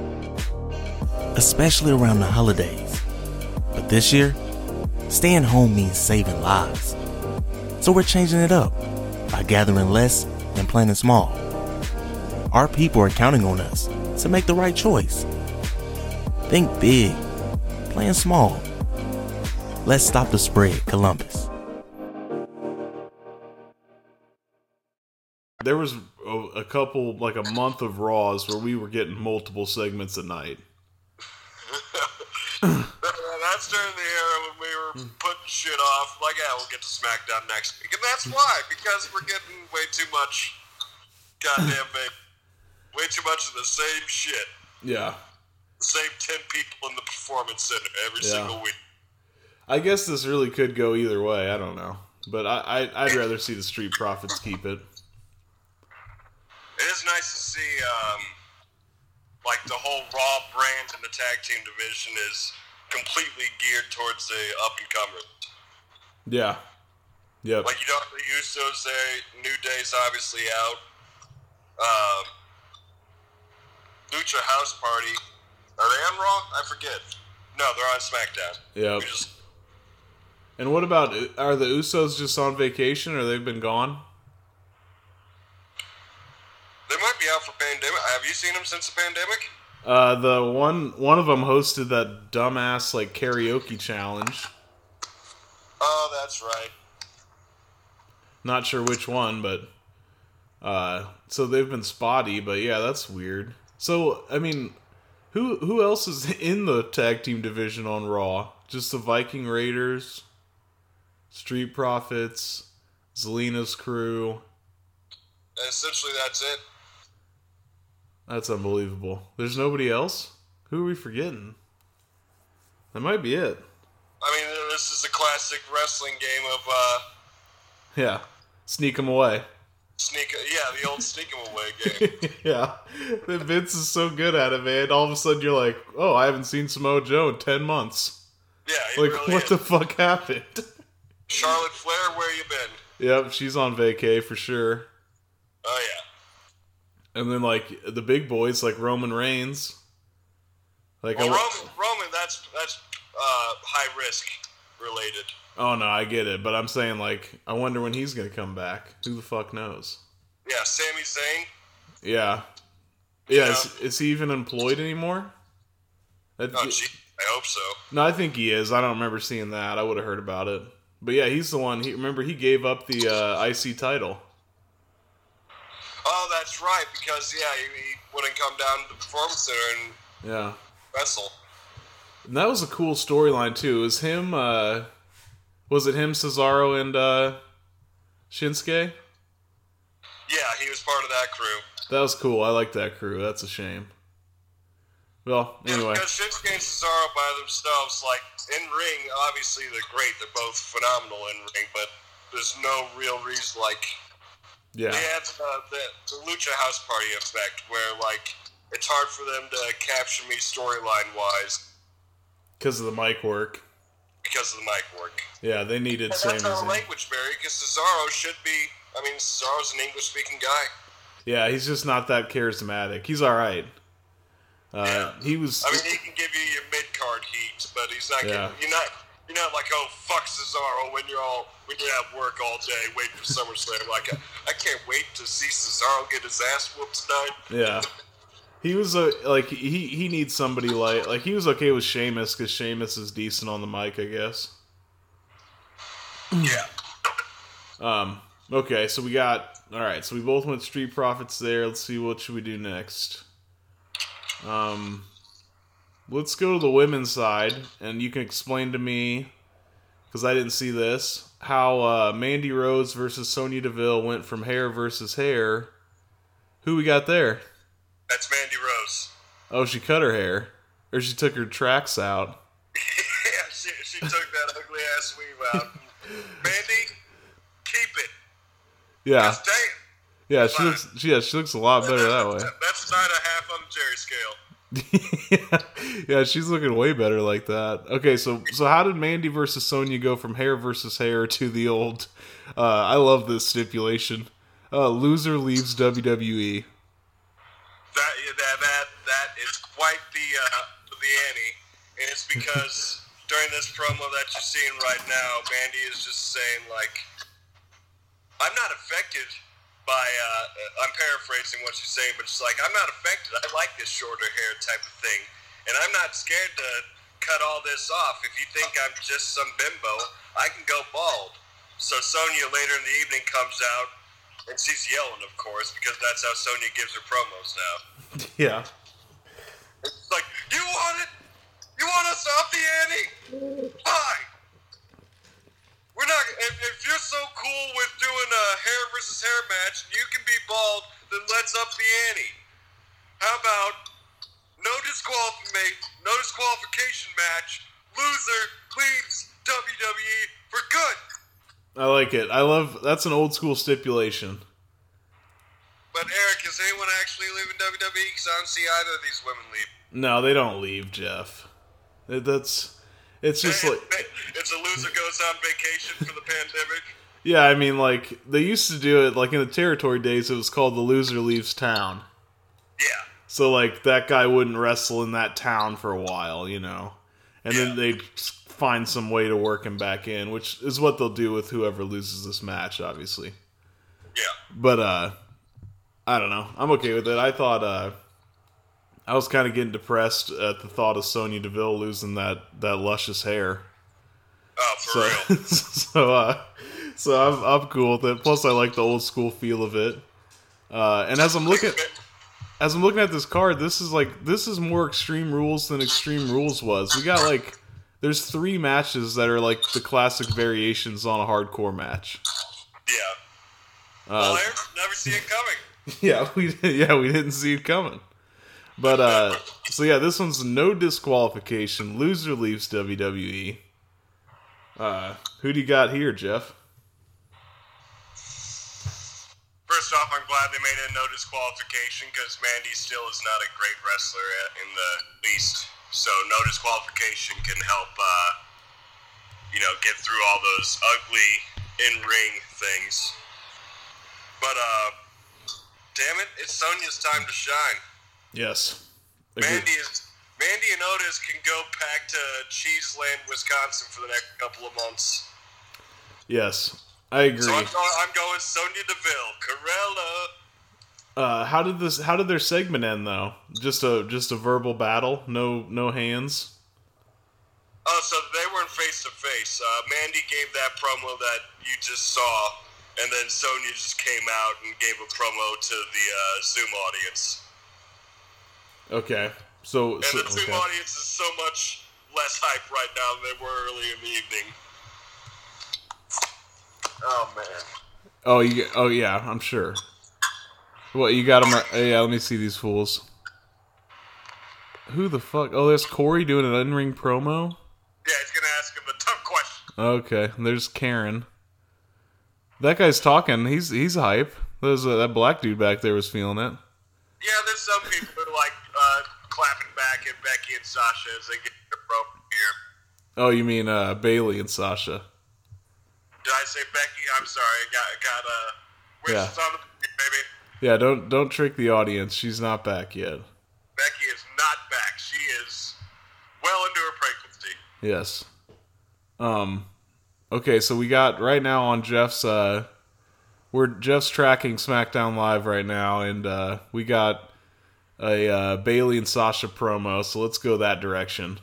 Especially around the holidays. But this year, staying home means saving lives. So we're changing it up by gathering less and planning small. Our people are counting on us to make the right choice. Think big, plan small. Let's stop the spread, Columbus. there was a, couple like a month of Raws where we were getting multiple segments a night. That's during the era when we were putting shit off. Like, yeah, we'll get to SmackDown next week, and that's why because we're getting way too much. Goddamn baby, way too much of the same shit. Yeah, The same ten people in the performance center every Yeah. single week. I guess this really could go either way. I don't know, but I, I I'd rather see the Street Profits keep it. It is nice to see, um, like the whole Raw brand and the tag team division is completely geared towards the up and comers. Yeah, yep. Like you don't have the Usos there. New Day's obviously out. Um, Lucha House Party. Are they on Raw? I forget. No, they're on SmackDown. Yeah. Just And what about are the Usos just on vacation or they've been gone? They might be out for pandemic. Have you seen them since the pandemic? Uh, the one one of them hosted that dumbass like karaoke challenge. Oh, that's right. Not sure which one, but uh, so they've been spotty. But yeah, that's weird. So I mean, who who else is in the tag team division on Raw? Just the Viking Raiders, Street Profits, Zelina's crew. Essentially, that's it. That's unbelievable. There's nobody else. Who are we forgetting? That might be it. I mean, this is a classic wrestling game of uh, Yeah, sneak them away. sneak. Yeah, the old sneak 'em away game. yeah, Vince is so good at it, man. All of a sudden, you're like, "Oh, I haven't seen Samoa Joe in ten months." Yeah, Like, really what is. the fuck happened? Charlotte Flair, where you been? yep, she's on vacay for sure. Oh yeah. And then like the big boys, like Roman Reigns. Like, Well, I Roman, Roman, that's that's uh, high risk related. oh no, I get it, but I'm saying like, I wonder when he's gonna come back. Who the fuck knows? Yeah, Sami Zayn. Yeah, yeah. Yeah. Is, is he even employed anymore? That- Oh, gee, I hope so. No, I think he is. I don't remember seeing that. I would have heard about it. But yeah, he's the one. He remember he gave up the uh, IC title. Oh, that's right, because yeah, he, he wouldn't come down to the performance center and Yeah, wrestle. and that was a cool storyline too. It was him? Uh, was it him, Cesaro, and uh, Shinsuke? Yeah, he was part of that crew. That was cool. I like that crew. That's a shame. Well, Yeah, anyway, because Shinsuke and Cesaro by themselves, like in ring, obviously they're great. They're both phenomenal in ring, but there's no real reason. Like yeah, they have uh, the, the Lucha House Party effect, where like it's hard for them to capture me storyline wise because of the mic work. because of the mic work. Yeah, they needed And Sami that's our language barrier because Cesaro should be. I mean, Cesaro's an English speaking guy. Yeah, he's just not that charismatic. He's all right. Uh, he was. I mean, he can give you your mid card heat, but he's not. Yeah. Gonna, you're not. You're not like, oh fuck Cesaro when you're all when you're at work all day waiting for SummerSlam. Like, I, I can't wait to see Cesaro get his ass whooped tonight. Yeah. He was a like he he needs somebody like like he was okay with Sheamus because Sheamus is decent on the mic, I guess. Yeah. Um. Okay, so we got all right. So we both went Street Profits there. Let's see what should we do next. Um, let's go to the women's side, and you can explain to me because I didn't see this how uh, Mandy Rose versus Sonya Deville went from hair versus hair. Who we got there? That's Mandy Rose. Oh, she cut her hair, or she took her tracks out. yeah, she, she took that ugly ass weave out. Mandy, keep it. Yeah, yeah. She looks. Yeah, she looks a lot better that way. That's nine and a half on the Jerry scale. yeah, she's looking way better like that. Okay, so so how did Mandy versus Sonya go from hair versus hair to the old? Uh, I love this stipulation. Uh, loser leaves. WWE. That that that that is quite the uh, the Annie, and it's because during this promo that you're seeing right now, Mandy is just saying like, "I'm not affected by." Uh, I'm paraphrasing what she's saying, but she's like, "I'm not affected. I like this shorter hair type of thing, and I'm not scared to cut all this off. If you think I'm just some bimbo, I can go bald." So Sonya later in the evening comes out. And she's yelling, of course, because that's how Sonya gives her promos now. Yeah. It's like, you want it? You want us up the ante? Fine. We're not. If, if you're so cool with doing a hair versus hair match, and you can be bald, then let's up the ante. How about no disqualification, no disqualification match? Loser leaves WWE for good. I like it. I love that's an old school stipulation. But Eric, is anyone actually leaving WWE? Because I don't see either of these women leave. No, they don't leave, Jeff. That's it's just like it's a loser goes on vacation for the pandemic. yeah. I mean, like they used to do it like in the territory days. It was called the loser leaves town. Yeah. So like that guy wouldn't wrestle in that town for a while, you know, and then they'd find some way to work him back in, which is what they'll do with whoever loses this match, obviously. Yeah. But uh, I don't know. I'm okay with it. I thought uh, I was kind of getting depressed at the thought of Sonya Deville losing that that luscious hair. Oh, for So real. so uh, so I'm I'm cool with it. Plus, I like the old school feel of it. Uh, and as I'm looking as I'm looking at this card, this is like this is more Extreme Rules than Extreme Rules was. We got like there's three matches that are like the classic variations on a hardcore match. Yeah. Uh, well, never see it coming. yeah, we yeah we didn't see it coming. But uh, so yeah, this one's no disqualification. Loser leaves WWE. Uh, who do you got here, Jeff? First off, I'm glad they made it no disqualification because Mandy still is not a great wrestler in the least. So no disqualification can help, uh, you know, get through all those ugly in-ring things. But uh, damn it, it's Sonya's time to shine. Yes. Mandy is Mandy and Otis can go back to Cheeseland, Wisconsin for the next couple of months. Yes, I agree. So I'm going, I'm going Sonya Deville, Corella. Uh, how did this? How did their segment end though? Just a just a verbal battle. No no hands. Oh, so they weren't face to face. Mandy gave that promo that you just saw, and then Sonya just came out and gave a promo to the uh, Zoom audience. Okay. So, And so the Zoom okay. audience is so much less hype right now than they were early in the evening. Oh man. Oh you. Oh yeah, I'm sure. What you got them? Right, yeah, let me see these fools. Who the fuck? Oh, there's Corey doing an in-ring promo. Yeah, he's gonna ask him a tough question. Okay, there's Karen. That guy's talking. He's he's hype. There's uh, that black dude back there was feeling it. Yeah, there's some people who like uh, clapping back at Becky and Sasha as they get their promo here. Oh, you mean uh, Bayley and Sasha? Did I say Becky? I'm sorry. I got got uh, wishes Yeah. on the baby. Yeah, don't don't trick the audience. She's not back yet. Becky is not back. She is well into her pregnancy. Yes. Um. Okay, so we got right now on Jeff's. Uh, we're Jeff's tracking SmackDown Live right now, and uh, we got a uh, Bayley and Sasha promo. So let's go that direction.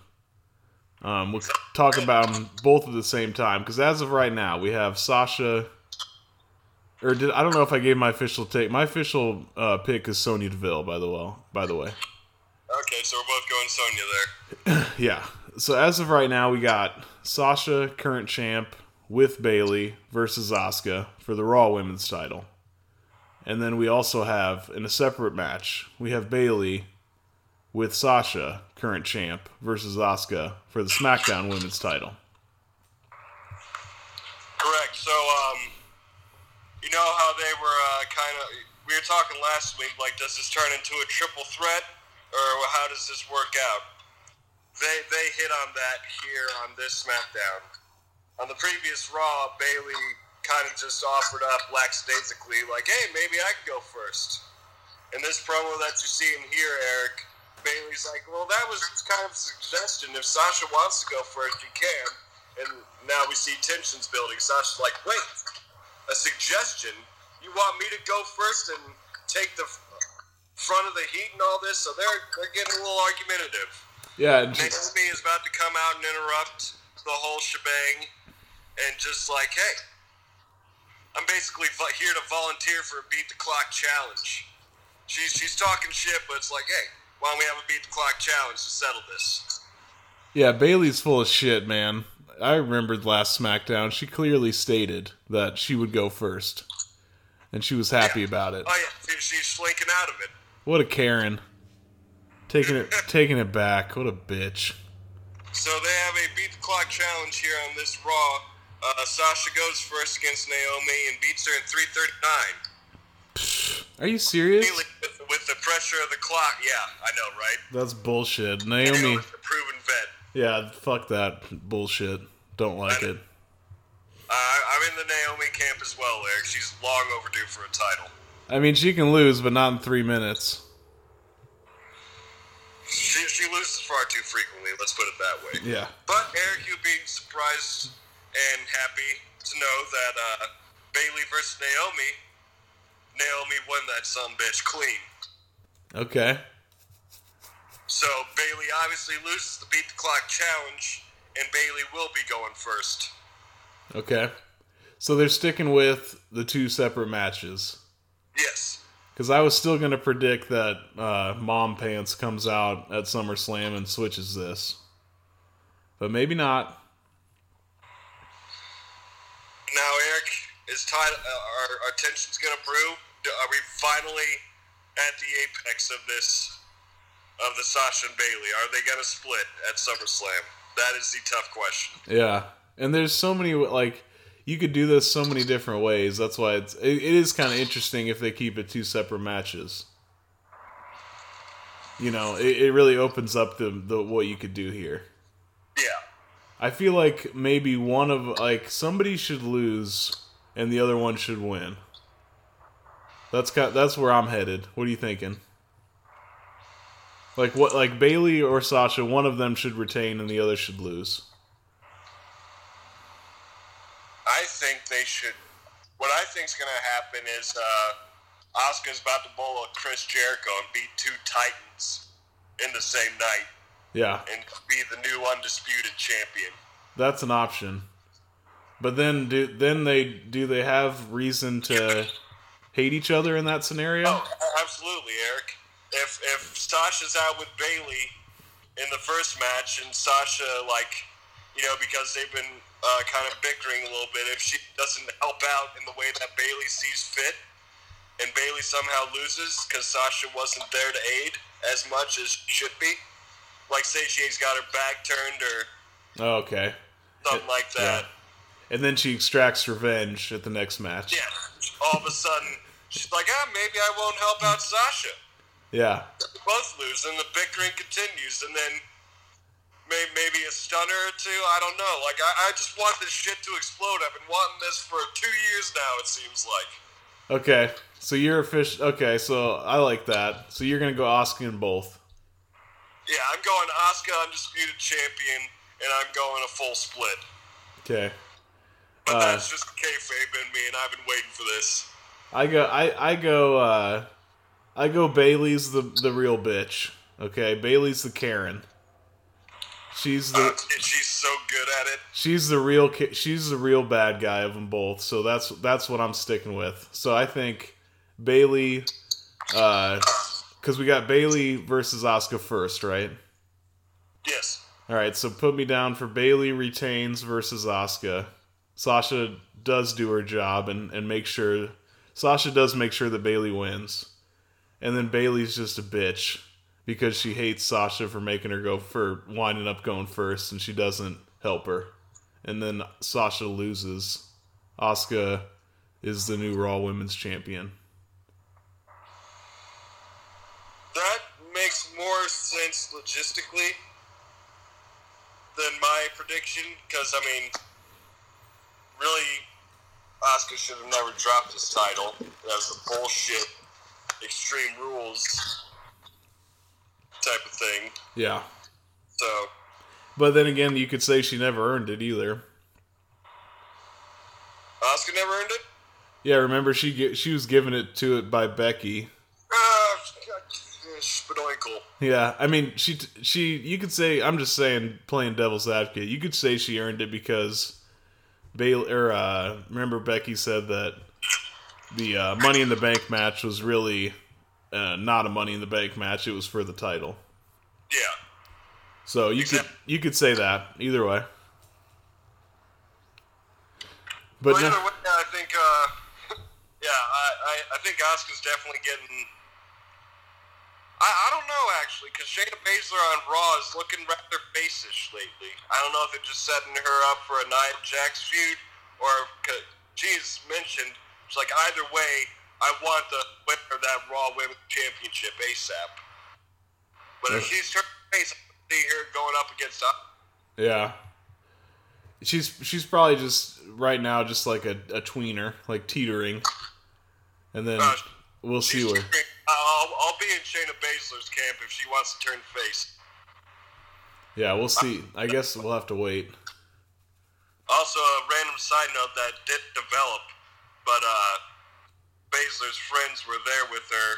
Um, we'll talk about them both at the same time because as of right now, we have Sasha. Or did I don't know if I gave my official take. My official uh, pick is Sonya Deville. By the way, by the way. Okay, so we're both going Sonya there. Yeah. So as of right now, we got Sasha, current champ, with Bayley versus Asuka for the Raw Women's title. And then we also have, in a separate match, we have Bayley with Sasha, current champ, versus Asuka for the SmackDown Women's title. Correct. So, um, you know how they were uh, kind of. We were talking last week, like, does this turn into a triple threat, or how does this work out? They they hit on that here on this SmackDown. On the previous Raw, Bayley kind of just offered up lackadaisically, like, hey, maybe I could go first. In this promo that you see in here, Eric, Bayley's like, well, that was kind of a suggestion. If Sasha wants to go first, you can. And now we see tensions building. Sasha's like, wait, a suggestion? You want me to go first and take the front of the heat and all this? So they're, they're getting a little argumentative. Yeah, and she- Naomi is about to come out and interrupt the whole shebang and just like, hey, I'm basically here to volunteer for a beat the clock challenge. She's she's talking shit, but it's like, hey, why don't we have a beat the clock challenge to settle this? yeah, Bayley's full of shit, man. I remembered last SmackDown, she clearly stated that she would go first. And she was happy about it. Oh yeah, she, she's slinking out of it. What a Karen. Taking it taking it back. What a bitch. So they have a beat the clock challenge here on this Raw. Uh, Sasha goes first against Naomi and beats her in 339. Are you serious? With, with the pressure of the clock, yeah, I know, right? That's bullshit. Naomi. a proven vet. Yeah, fuck that bullshit. Don't like it. Uh, I'm in the Naomi camp as well, Eric. She's long overdue for a title. I mean, she can lose, but not in three minutes. She, she loses far too frequently, let's put it that way. Yeah. But, Eric, you'll be surprised and happy to know that uh, Bayley versus Naomi, Naomi won that son bitch clean. Okay. So, Bayley obviously loses the Beat the Clock challenge, and Bayley will be going first. Okay. So they're sticking with the two separate matches. Yes. Because I was still going to predict that uh, Mom Pants comes out at SummerSlam and switches this. But maybe not. Now, Eric, is time, uh, our, our tension's going to brew? Are we finally at the apex of this, of the Sasha and Bayley? Are they going to split at SummerSlam? That is the tough question. Yeah. And there's so many, like, you could do this so many different ways. That's why it's, it, it is kind of interesting if they keep it two separate matches. You know, it, it really opens up the, the what you could do here. Yeah. I feel like maybe one of like somebody should lose and the other one should win. That's kind that's where I'm headed. What are you thinking? Like what like Bayley or Sasha, one of them should retain and the other should lose. I think they should. What I think's going to happen is uh, Asuka's about to bowl a Chris Jericho and beat two Titans in the same night Yeah, and be the new undisputed champion. that's an option. But then do then they do they have reason to hate each other in that scenario? Oh, absolutely, Eric. If if Sasha's out with Bayley in the first match, and Sasha like, you know, because they've been uh, kind of bickering a little bit, if she doesn't help out in the way that Bayley sees fit, and Bayley somehow loses because Sasha wasn't there to aid as much as should be, like say she's got her back turned or Oh, okay. something like that. And then she extracts revenge at the next match. Yeah. All of a sudden, she's like, ah, maybe I won't help out Sasha. Yeah. both lose, and the bickering continues, and then Maybe, maybe a stunner or two. I don't know. Like I, I just want this shit to explode. I've been wanting this for two years now. It seems like. Okay, so you're a fish. Okay, so I like that. So you're gonna go Asuka in both. Yeah, I'm going Asuka undisputed champion, and I'm going a full split. Okay. But Uh, that's just kayfabe in me, and I've been waiting for this. I go. I I go. uh I go. Bayley's the the real bitch. Okay, Bayley's the Karen. She's Uh, the and she's so good at it. she's the real she's the real bad guy of them both. So that's that's what I'm sticking with. So I think Bayley, because we got Bayley versus Asuka first, right? Yes. All right, so put me down for Bayley retains versus Asuka. Sasha does do her job and and make sure Sasha does make sure that Bayley wins, and then Bayley's just a bitch because she hates Sasha for making her go for winding up going first, and she doesn't help her, and then Sasha loses. Asuka is the new Raw Women's Champion. That makes more sense logistically than my prediction, because, I mean, really, Asuka should have never dropped his title. That was a bullshit Extreme Rules type of thing. Yeah, So, but then again, you could say she never earned it either. Asuka never earned it? Yeah, remember she she was given it to it by Becky. Ah. Yeah, I mean, she she you could say I'm just saying playing devil's advocate. You could say she earned it because Bayley or uh, remember Becky said that the uh, Money in the Bank match was really uh, not a Money in the Bank match. It was for the title. Yeah. So you could you could say that either way. But well, no, either way, I think, uh, yeah, I, I, I think Asuka's definitely getting. I, I don't know actually, because Shayna Baszler on Raw is looking rather facish lately. I don't know if it's just setting her up for a Nia Jax feud, or because she's mentioned, it's like either way, I want the winner of that Raw Women's Championship ASAP. But if she's turned face, I see her going up against us. yeah, she's she's probably just right now just like a, a tweener, like teetering, and then Uh, we'll see where. turning- I'll, I'll be in Shayna Baszler's camp if she wants to turn face. Yeah, we'll see. I guess we'll have to wait. Also, a random side note that did develop, but uh, Baszler's friends were there with her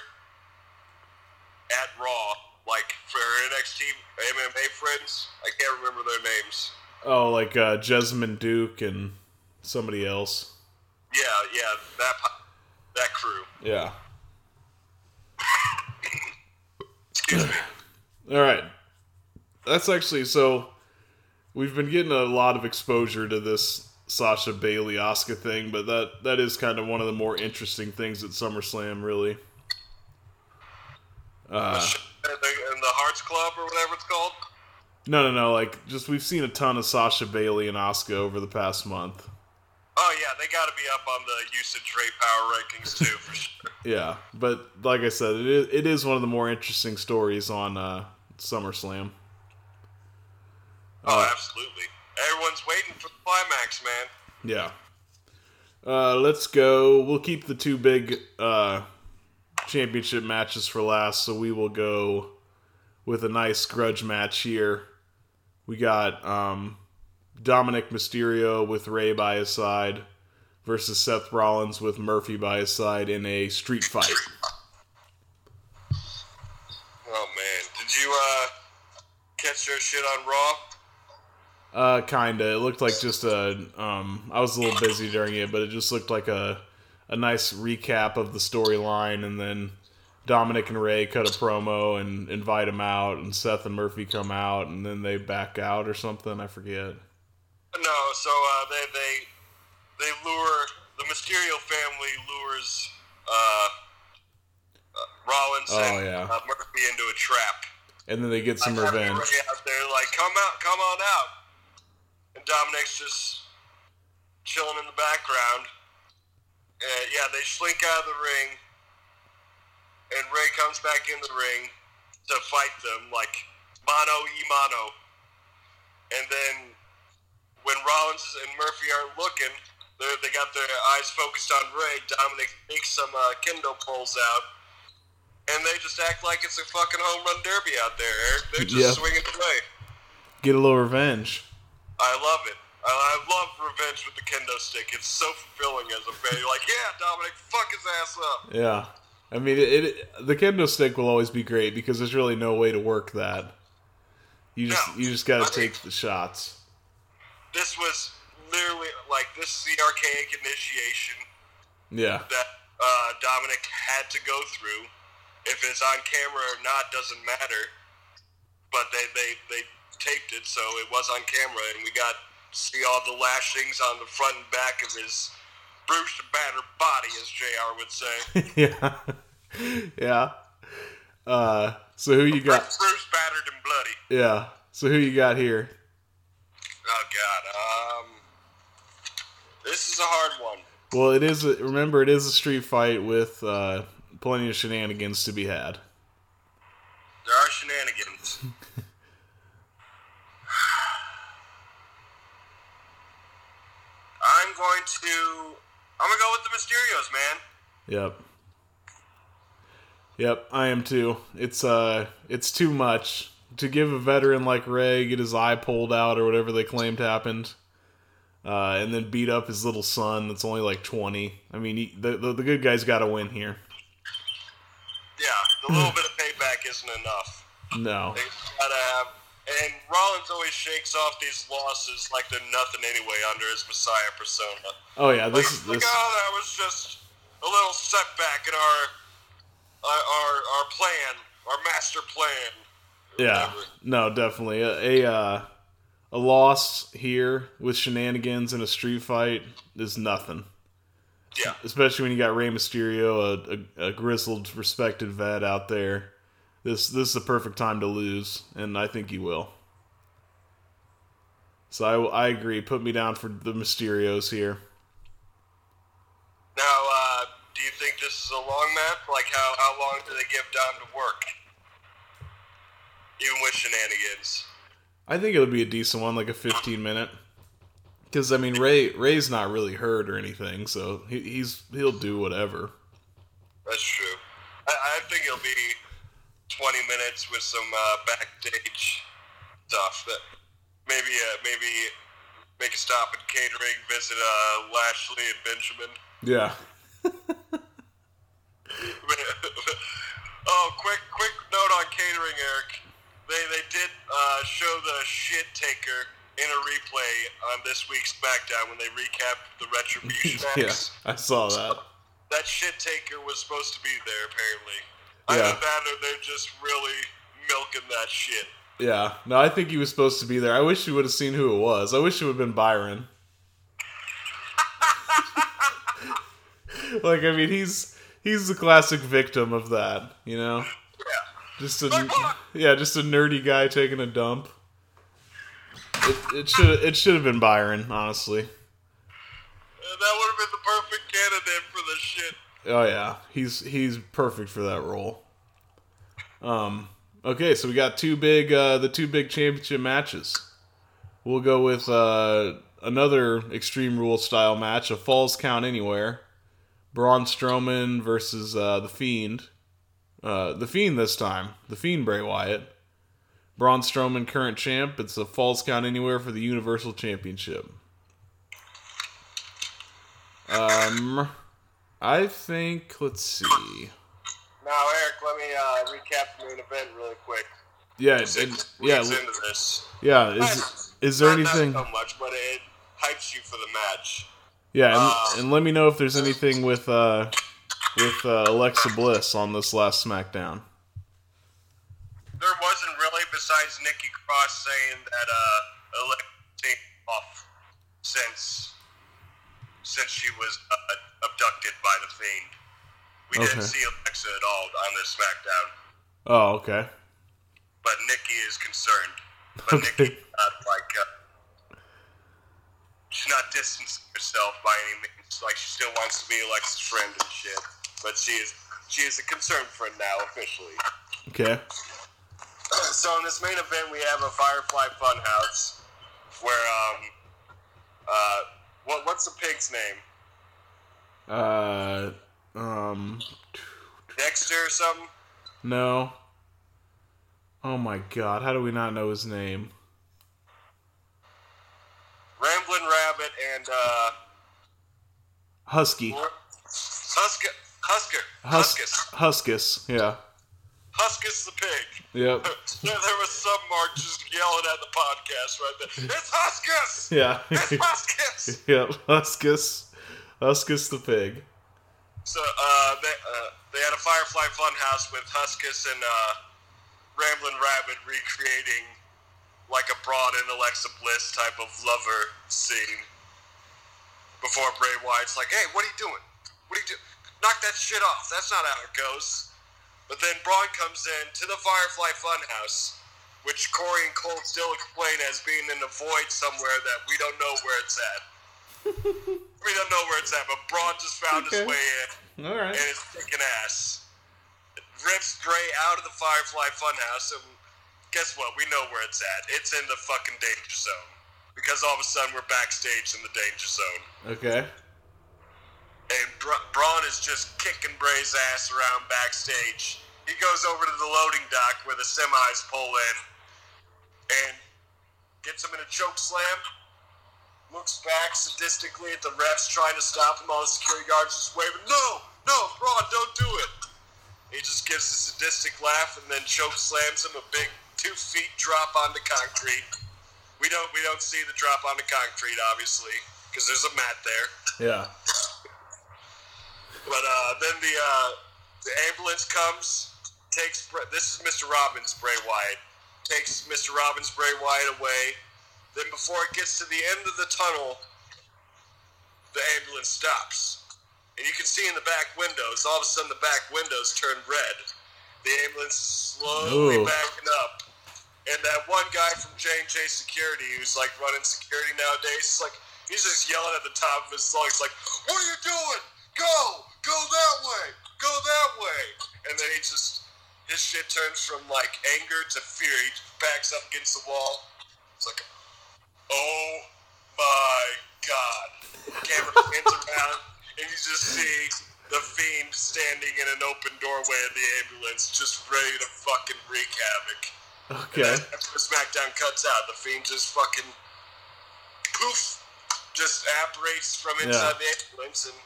at Raw, like for her NXT MMA friends. I can't remember their names. Oh, like uh, Jessamyn Duke and somebody else. Yeah, yeah, that that crew. Yeah. Excuse me. All right. That's actually so. We've been getting a lot of exposure to this Sasha Bayley Asuka thing, but that that is kind of one of the more interesting things at SummerSlam, really. Uh, the, and the Hearts Club or whatever it's called. no, no, no. Like, just we've seen a ton of Sasha Bayley and Asuka over the past month. Oh yeah, they got to be up on the usage rate power rankings too, for sure. Yeah, but like I said, it is, it is one of the more interesting stories on uh, SummerSlam. Oh, absolutely. Everyone's waiting for the climax, man. Yeah. Uh, let's go. We'll keep the two big uh, championship matches for last, so we will go with a nice grudge match here. We got um, Dominic Mysterio with Rey by his side versus Seth Rollins with Murphy by his side in a street fight. Oh man, did you uh catch their shit on Raw? Uh, kinda. It looked like just a. Um, I was a little busy during it, but it just looked like a a nice recap of the storyline, and then Dominic and Rey cut a promo and invite him out, and Seth and Murphy come out, and then they back out or something. I forget. No, so uh, they they they lure the Mysterio family lures uh, uh, Rollins Oh, and yeah. uh, Murphy into a trap. And then they get some revenge. There like, come out, come on out. And Dominic's just chilling in the background. Uh, yeah, they slink out of the ring, and Rey comes back in the ring to fight them like mano e mano. and then when Rollins and Murphy aren't looking, they they got their eyes focused on Rey. Dominic takes some uh, kendo poles out, and they just act like it's a fucking home run derby out there. Eric. They're just Yeah. swinging away. Get a little revenge. I love it. I, I love revenge with the kendo stick. It's so fulfilling as a fan. You're like, yeah, Dominic, fuck his ass up. Yeah. I mean, it, it the kendo stick will always be great because there's really no way to work that. You just No. you just got I to mean- take the shots. This was literally like this is the archaic initiation Yeah. that uh, Dominic had to go through. If it's on camera or not doesn't matter. But they, they, they taped it, so it was on camera, and we got to see all the lashings on the front and back of his bruised and battered body, as JR would say. yeah. yeah. Uh, so who you got? bruised, battered, and bloody. Yeah. So who you got here? Oh God. Um, this is a hard one. Well, it is. A, remember, it is a street fight with uh, plenty of shenanigans to be had. There are shenanigans. I'm going to. I'm gonna go with the Mysterios, man. Yep. Yep, I am too. It's uh it's too much to give a veteran like Rey get his eye pulled out or whatever they claimed happened. Uh, and then beat up his little son that's only like 20. I mean, he, the, the the good guy's got to win here. Yeah, the little bit of payback isn't enough. No. They gotta have. And Rollins always shakes off these losses like they're nothing anyway under his Messiah persona. Oh yeah, this is like this oh, that was just a little setback in our our our, our plan, our master plan. Yeah, no, definitely a a, uh, a loss here with shenanigans in a street fight is nothing. Yeah. Especially when you got Rey Mysterio, a, a, a grizzled, respected vet out there. This this is the perfect time to lose, and I think he will. So I, I agree. Put me down for the Mysterios here. Now, uh, do you think this is a long match? Like, how, how long do they give Dom to work? Even with shenanigans. I think it would be a decent one, like a 15 minute. Because I mean, Rey Rey's not really hurt or anything, so he, he's he'll do whatever. That's true. I, I think it'll be 20 minutes with some uh, backstage stuff. That maybe uh, maybe make a stop at catering, visit uh, Lashley and Benjamin. Yeah. oh, quick quick note on catering, Eric. They they did uh, show the shit taker in a replay on this week's SmackDown when they recapped the Retribution yeah. I saw that. That shit taker was supposed to be there apparently. Yeah. Either that or they're just really milking that shit. Yeah. No, I think he was supposed to be there. I wish you would have seen who it was. I wish it would have been Byron. like, I mean, he's he's the classic victim of that, you know? Just a yeah, just a nerdy guy taking a dump. It, it should it should have been Byron, honestly. That would have been the perfect candidate for the shit. Oh yeah, he's he's perfect for that role. Um. Okay, so we got two big uh, the two big championship matches. We'll go with uh, another Extreme Rules style match, a Falls Count Anywhere. Braun Strowman versus uh, the Fiend. Uh, the Fiend this time. The Fiend Bray Wyatt. Braun Strowman current champ. It's a Falls Count Anywhere for the Universal Championship. Um, I think let's see. Now, Eric, let me uh, recap the main event really quick. Yeah, yeah, into this. yeah. Is is there Not- anything? Not so much, but it hypes you for the match. Yeah, and, and let me know if there's anything with uh with uh, Alexa Bliss on this last SmackDown. There wasn't really, besides Nikki Cross saying that uh, Alexa off since since she was uh, abducted by the Fiend. We Okay. didn't see Alexa at all on this SmackDown, Oh, okay. but Nikki is concerned. But Okay. Nikki not like uh, she's not distancing herself by any means. Like she still wants to be Alexa's friend and shit. But she is she is a concerned friend now officially. Okay. So in this main event, we have a Firefly Funhouse where um, uh, what what's the pig's name? Uh, um, Dexter or something? no. Oh my god, how do we not know his name? Ramblin' Rabbit and uh, Husky. Husker, Husker, Hus- Huskus, Huskus, yeah. Huskus the pig. Yep. there was some mark just yelling at the podcast right there. It's Huskus. Yeah. It's Huskus. yep, Huskus. Huskus the pig. So uh, they uh, they had a Firefly Funhouse with Huskus and uh, Ramblin' Rabbit recreating like a broad and Alexa Bliss type of lover scene. Before Bray Wyatt's like, "Hey, what are you doing? What are you doing? Knock that shit off. That's not how it goes." But then Braun comes in to the Firefly Funhouse, which Corey and Cole still explain as being in a void somewhere that we don't know where it's at. we don't know where it's at, but Braun just found his way in All right. and it's kicking ass. It rips Dre out of the Firefly Funhouse, and guess what? We know where it's at. It's in the fucking danger zone. Because all of a sudden we're backstage in the danger zone. Okay. And Bra- Braun is just kicking Bray's ass around backstage. He goes over to the loading dock where the semis pull in and gets him in a choke slam. Looks back sadistically at the refs trying to stop him. All the security guards just waving, No, no, Braun, don't do it. He just gives a sadistic laugh and then choke slams him a big two feet drop onto concrete. We don't we don't see the drop onto concrete obviously because there's a mat there. Yeah. But uh, then the uh, the ambulance comes, takes this is Mr. Robbins Bray Wyatt, takes Mr. Robbins Bray Wyatt away. Then before it gets to the end of the tunnel, the ambulance stops, and you can see in the back windows. All of a sudden, the back windows turn red. The ambulance is slowly Ooh. backing up, and that one guy from J and J Security, who's like running security nowadays, is like he's just yelling at the top of his lungs, like, "What are you doing? Go, go that way, go that way!" And then he just his shit turns from like anger to fear. He backs up against the wall. It's like, oh my god! Camera pans around, and you just see the fiend standing in an open doorway of the ambulance, just ready to fucking wreak havoc. Okay. After SmackDown cuts out, the Fiend just fucking poof, just apparates from inside the ambulance, and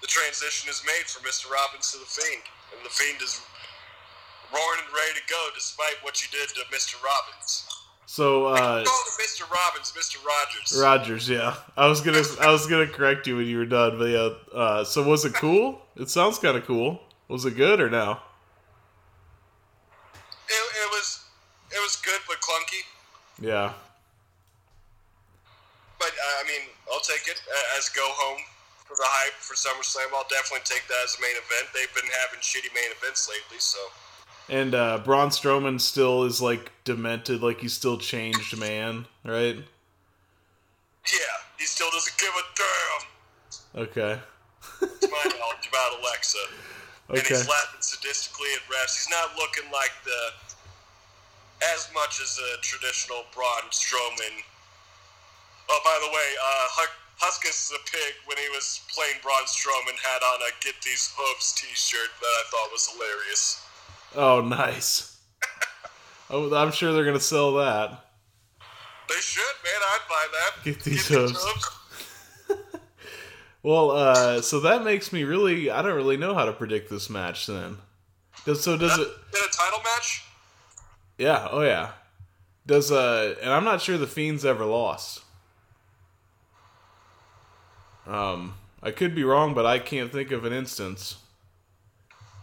the transition is made from Mr. Robbins to the Fiend, and the Fiend is roaring and ready to go, despite what you did to Mr. Robbins. So uh Mr. Robbins, Mr. Rogers. Rogers, yeah. I was gonna I was gonna correct you when you were done, but yeah. Uh, so was it cool? It sounds kind of cool. Was it good or no? It, it was it was good but clunky. Yeah. But uh, I mean, I'll take it as go home for the hype for SummerSlam. I'll definitely take that as a main event. They've been having shitty main events lately, so And uh, Braun Strowman still is like demented, like he's still changed man, right? yeah, he still doesn't give a damn. Okay. It's my knowledge about Alexa, Okay. and he's laughing sadistically at refs. He's not looking like the as much as a traditional Braun Strowman. Oh, by the way, uh, Hus- Huskus a pig when he was playing Braun Strowman had on a "Get These Hooves" T-shirt that I thought was hilarious. Oh, nice. Oh, I'm sure they're gonna sell that. They should, man. I'd buy that. Get these hooves. Well, uh, so that makes me really. I don't really know how to predict this match. Then, does so does it? In a title match? Yeah. Oh yeah. Does uh? And I'm not sure the Fiend's ever lost. Um, I could be wrong, but I can't think of an instance.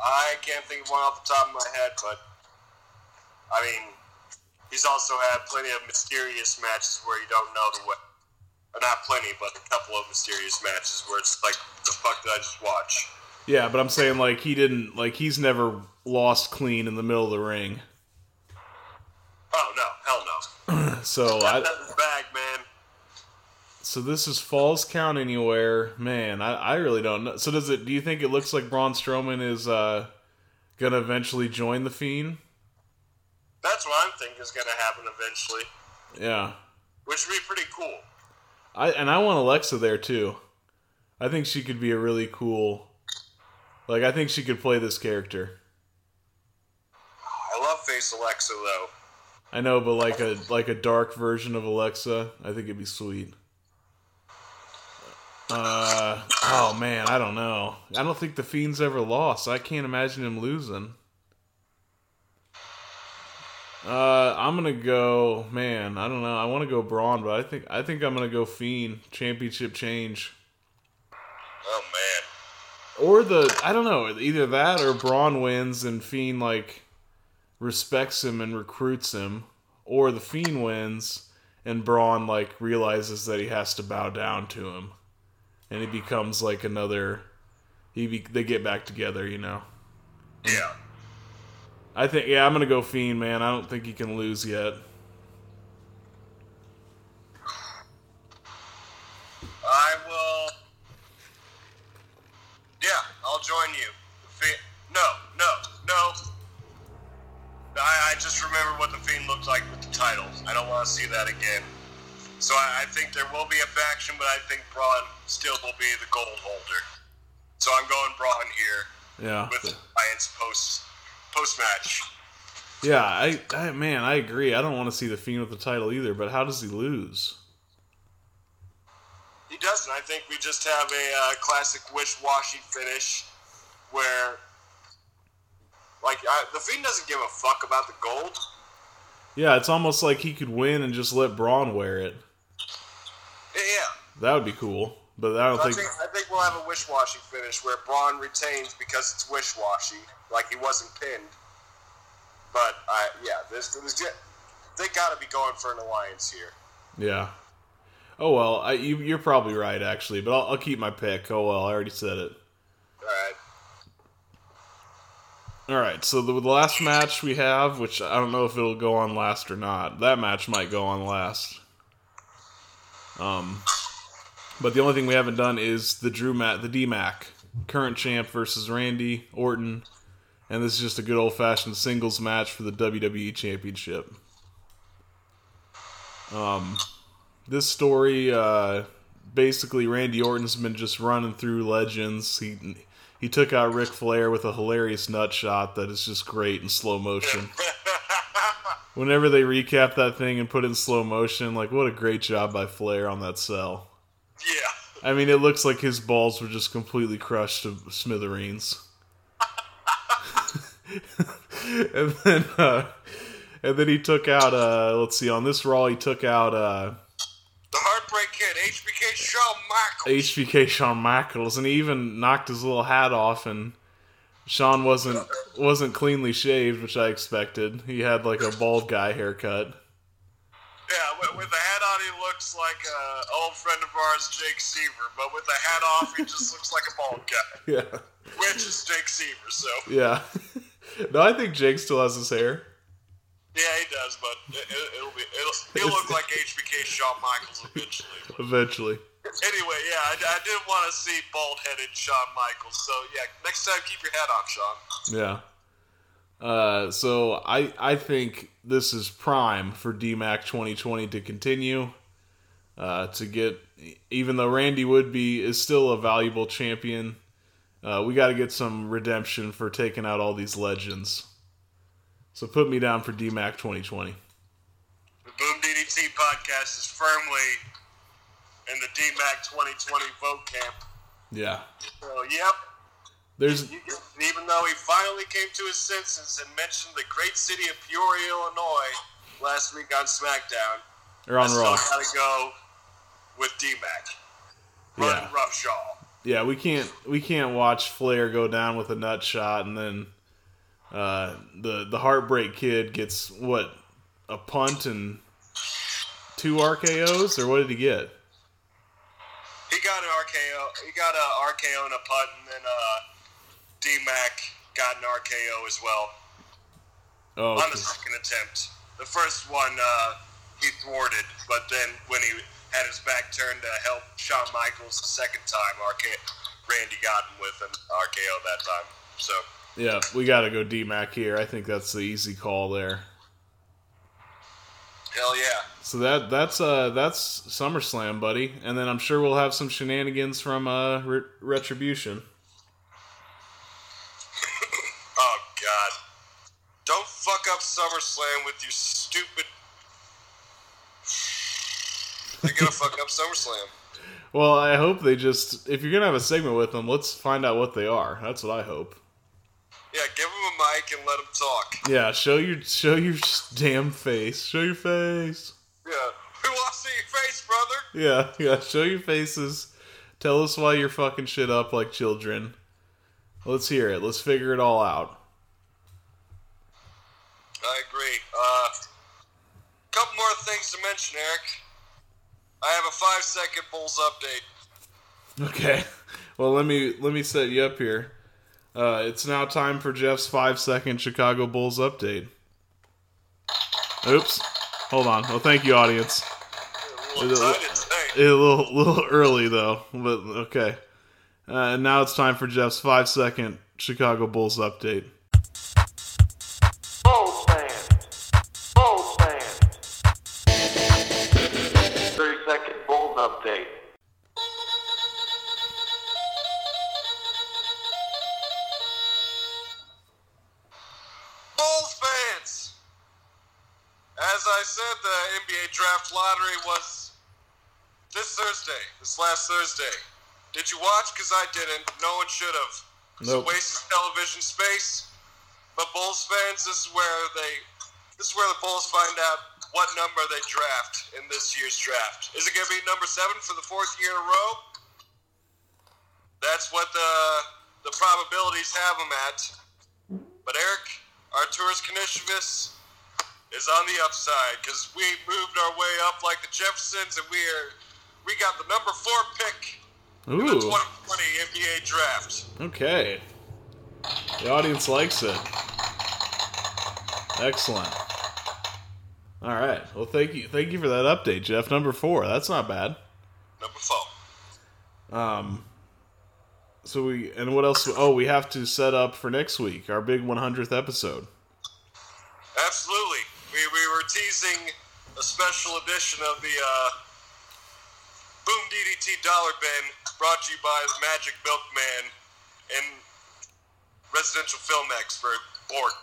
I can't think of one off the top of my head, but I mean, he's also had plenty of mysterious matches where you don't know the way. Or not plenty, but a couple of mysterious matches where it's like, the fuck did I just watch? Yeah, but I'm saying like he didn't like he's never lost clean in the middle of the ring. Oh no, hell no. So I, bag. So this is Falls Count Anywhere, man. I, I really don't know. So does it? Do you think it looks like Braun Strowman is uh gonna eventually join the Fiend? That's what I'm thinking is gonna happen eventually. Yeah. which would be pretty cool. I and I want Alexa there too. I think she could be a really cool. Like I think she could play this character. I love Face Alexa though. I know, but like a like a dark version of Alexa, I think it'd be sweet. Uh oh man, I don't know. I don't think the Fiend's ever lost. I can't imagine him losing. Uh, I'm gonna go, man. I don't know. I want to go Braun, but I think I think I'm gonna go Fiend Championship change, Oh man. or the I don't know. Either that or Braun wins and Fiend like respects him and recruits him, or the Fiend wins and Braun like realizes that he has to bow down to him, and he becomes like another. He be, they get back together, you know. Yeah. I think yeah, I'm gonna go Fiend, man. I don't think he can lose yet. I will. Yeah, I'll join you. Fiend. No, no, no. I, I just remember what the Fiend looked like with the titles. I don't want to see that again. So I, I think there will be a faction, but I think Braun still will be the gold holder. So I'm going Braun here Yeah. with Alliance post post match. Yeah, I, I man, I agree. I don't want to see the Fiend with the title either, but how does he lose? He doesn't. I think we just have a uh, classic wish-washy finish where, like, I, the Fiend doesn't give a fuck about the gold. Yeah, it's almost like he could win and just let Braun wear it. Yeah, yeah. That would be cool. But I don't I think think, I think we'll have a wish-washy finish where Braun retains because it's wish-washy, like he wasn't pinned. But I, yeah, this, this they got to be going for an alliance here. Yeah. Oh well, I, you, you're probably right actually, but I'll, I'll keep my pick. Oh well, I already said it. All right. All right, so the, the last match we have, which I don't know if it'll go on last or not. That match might go on last. Um, but the only thing we haven't done is the Drew mat, the DMAC, current champ versus Randy Orton, and this is just a good old fashioned singles match for the WWE Championship. Um, this story, uh, basically, Randy Orton's been just running through legends. He he took out Ric Flair with a hilarious nut shot that is just great in slow motion. Whenever they recap that thing and put it in slow motion, like what a great job by Flair on that sell. Yeah. I mean, it looks like his balls were just completely crushed to smithereens. and then, uh, and then he took out. Uh, let's see, on this Raw, he took out uh, The Heartbreak Kid, HBK Shawn Michaels. HBK Shawn Michaels, and he even knocked his little hat off. And Shawn wasn't wasn't cleanly shaved, which I expected. He had like a bald guy haircut. Yeah, with, with the hat on, he looks like an old friend of ours, Jake Seaver. But with the hat off, he just looks like a bald guy, Yeah, which is Jake Seaver. So yeah. no, I think Jake still has his hair. yeah, he does. But it, it'll be it'll, he'll look like HBK Shawn Michaels eventually. But Eventually. Anyway, yeah, I, I did want to see bald-headed Shawn Michaels. So yeah, next time keep your hat on, Shawn. Yeah. Uh, so I I think this is prime for DMAC 2020 to continue. Uh, to get even though Randy Woodby is still a valuable champion, uh, we got to get some redemption for taking out all these legends. So put me down for DMAC 2020. The Boom DDT podcast is firmly in the DMAC 2020 vote camp. Yeah. So yep, There's Even though he finally came to his senses and mentioned the great city of Peoria, Illinois, last week on SmackDown, or I on still Raw. gotta go with D-Mac. Yeah. roughshaw. Yeah, we can't we can't watch Flair go down with a nut shot and then uh, the the heartbreak kid gets what a punt and two RKO's or what did he get? He got an RKO. He got a RKO and a punt, and then uh, D-Mac got an RKO as well Oh, on the okay. second attempt. The first one uh, he thwarted, but then when he had his back turned to help Shawn Michaels the second time, RK Randy got him with an RKO that time. So yeah, we got to go D Mac here. I think that's the easy call there. Hell yeah. So that that's uh that's SummerSlam, buddy, and then I'm sure we'll have some shenanigans from uh Re- Retribution. Oh God! Don't fuck up SummerSlam with your stupid. They're gonna fuck up SummerSlam. Well, I hope they just if you're gonna have a segment with them, let's find out what they are. That's what I hope. Yeah, give him a mic and let him talk. Yeah, show your show your damn face. Show your face. Yeah. we want to see your face, brother? Yeah, yeah. Show your faces. Tell us why you're fucking shit up like children. Let's hear it. Let's figure it all out. I agree. Uh, couple more things to mention, Eric. I have a five second Bulls update. Okay. Well, let me let me set you up here. Uh, it's now time for Jeff's five second Chicago Bulls update. Oops. Hold on. Well, thank you, audience. A little tight today. A little little early though, but okay. Uh, and now it's time for Jeff's five second Chicago Bulls update. Was this Thursday, this last Thursday. Did you watch? Because I didn't. No one should have. It's Nope. a waste of television space. But Bulls fans, this is where they, this is where the Bulls find out what number they draft in this year's draft. Is it going to be number seven for the fourth year in a row? That's what the the probabilities have them at. But Eric, Arturas Karnisovas is on the upside because we moved our way up like the Jeffersons, and we are we got the number four pick in the Ooh. 2020 NBA draft. Okay. The audience likes it. Excellent. All right. Well, thank you. Thank you for that update, Jeff. Number four. That's not bad. Number four. Um. So we and what else? Oh, we have to set up for next week our big 100th episode. Absolutely. We, we were teasing a special edition of the uh, Boom DDT Dollar Bin brought to you by the Magic Milkman and residential film expert, Borg.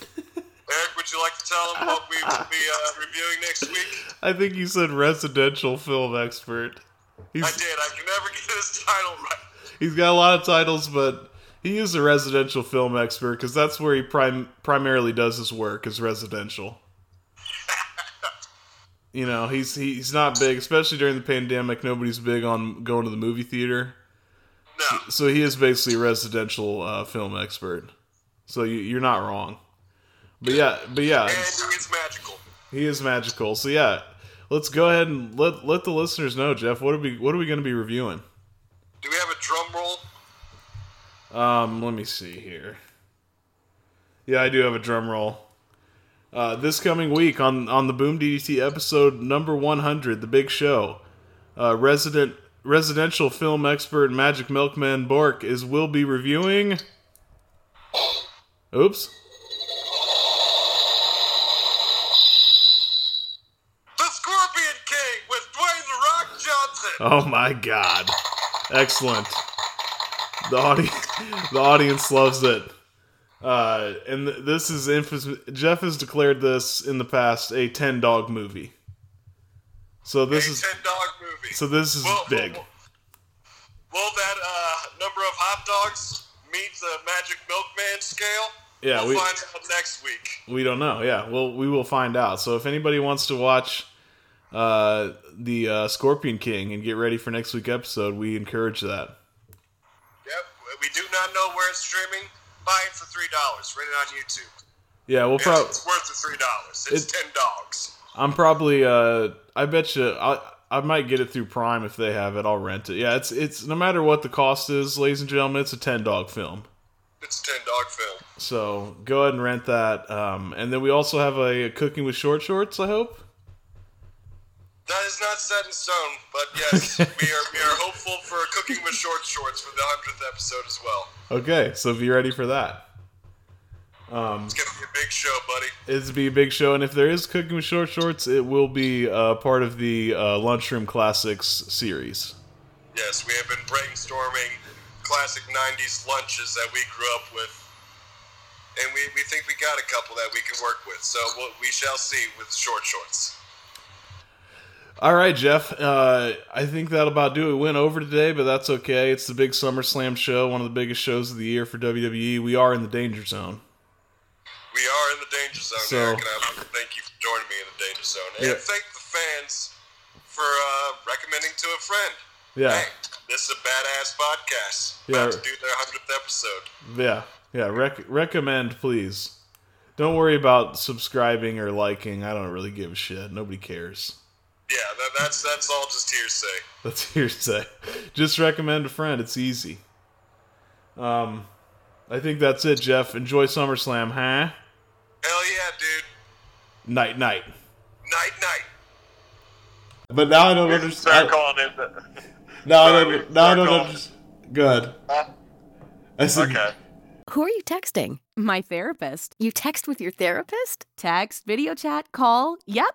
Eric, would you like to tell him what we will be uh, reviewing next week? I think you said residential film expert. He's, I did. I can never get his title right. he's got a lot of titles, but he is a residential film expert because that's where he prim- primarily does his work is residential. you know, he's he's not big, especially during the pandemic. Nobody's big on going to the movie theater, No. so he is basically a residential uh, film expert. So you, you're not wrong. But yeah, but yeah, And it's magical. he is magical. So yeah, let's go ahead and let let the listeners know, Jeff. What are we what are we going to be reviewing? Do we have a drum roll? Um, let me see here. Yeah, I do have a drum roll. Uh, this coming week on on the Boom DDT episode number 100, the big show, uh, resident residential film expert Magic Milkman Bork is will be reviewing. Oops. The Scorpion King with Dwayne The Rock Johnson. Oh my god. Excellent. The audience the audience loves it. Uh, and th- this is infamous. Jeff has declared this in the past a 10 dog movie. So this a is 10 dog movie. so this is Will- big. Will, will that uh, number of hot dogs meet the Magic Milkman scale? Yeah, we'll we- find out next week. We don't know. Yeah, well, we will find out. So if anybody wants to watch uh, the uh, Scorpion King and get ready for next week episode, we encourage that. We do not know where it's streaming. Buy it for three dollars. Rent it on YouTube. Yeah, we'll probably. it's worth the three dollars. It's It- ten dogs. I'm probably. Uh, I bet you. I I might get it through Prime if they have it. I'll rent it. Yeah, it's it's no matter what the cost is, ladies and gentlemen, it's a ten dog film. It's a ten dog film. So go ahead and rent that. Um, and then we also have a, cooking with short shorts. I hope. That is not set in stone, but yes, we are we are hopeful for cooking with short shorts for the hundredth episode as well. Okay, so be ready for that. Um, It's gonna be a big show, buddy. it's gonna be a big show, and if there is cooking with short shorts, it will be uh, part of the uh, Lunchroom Classics series. Yes, we have been brainstorming classic '90s lunches that we grew up with, and we, we think we got a couple that we can work with. So we'll, we shall see with short shorts. All right, Jeff. Uh, I think that'll about do it. We went over today, but that's okay. It's the big SummerSlam show, one of the biggest shows of the year for WWE. We are in the danger zone. We are in the danger zone, So- Eric, and I want to thank you for joining me in the danger zone, and Yeah. thank the fans for uh, recommending to a friend. Yeah, Hey, this is a badass podcast. Yeah. About to do their hundredth episode. yeah, yeah. Rec- recommend, please. Don't worry about subscribing or liking. I don't really give a shit. Nobody cares. Yeah, that, that's that's all just hearsay. That's hearsay. Just recommend a friend. It's easy. Um, I think that's it, Jeff. Enjoy SummerSlam, huh? Hell yeah, dude. Night, night. Night, night. But now I don't understand. calling in. The... Now I don't. Now I don't understand. Good. I said, Okay. Who are you texting? My therapist. You text with your therapist? Text, video chat, call. Yep.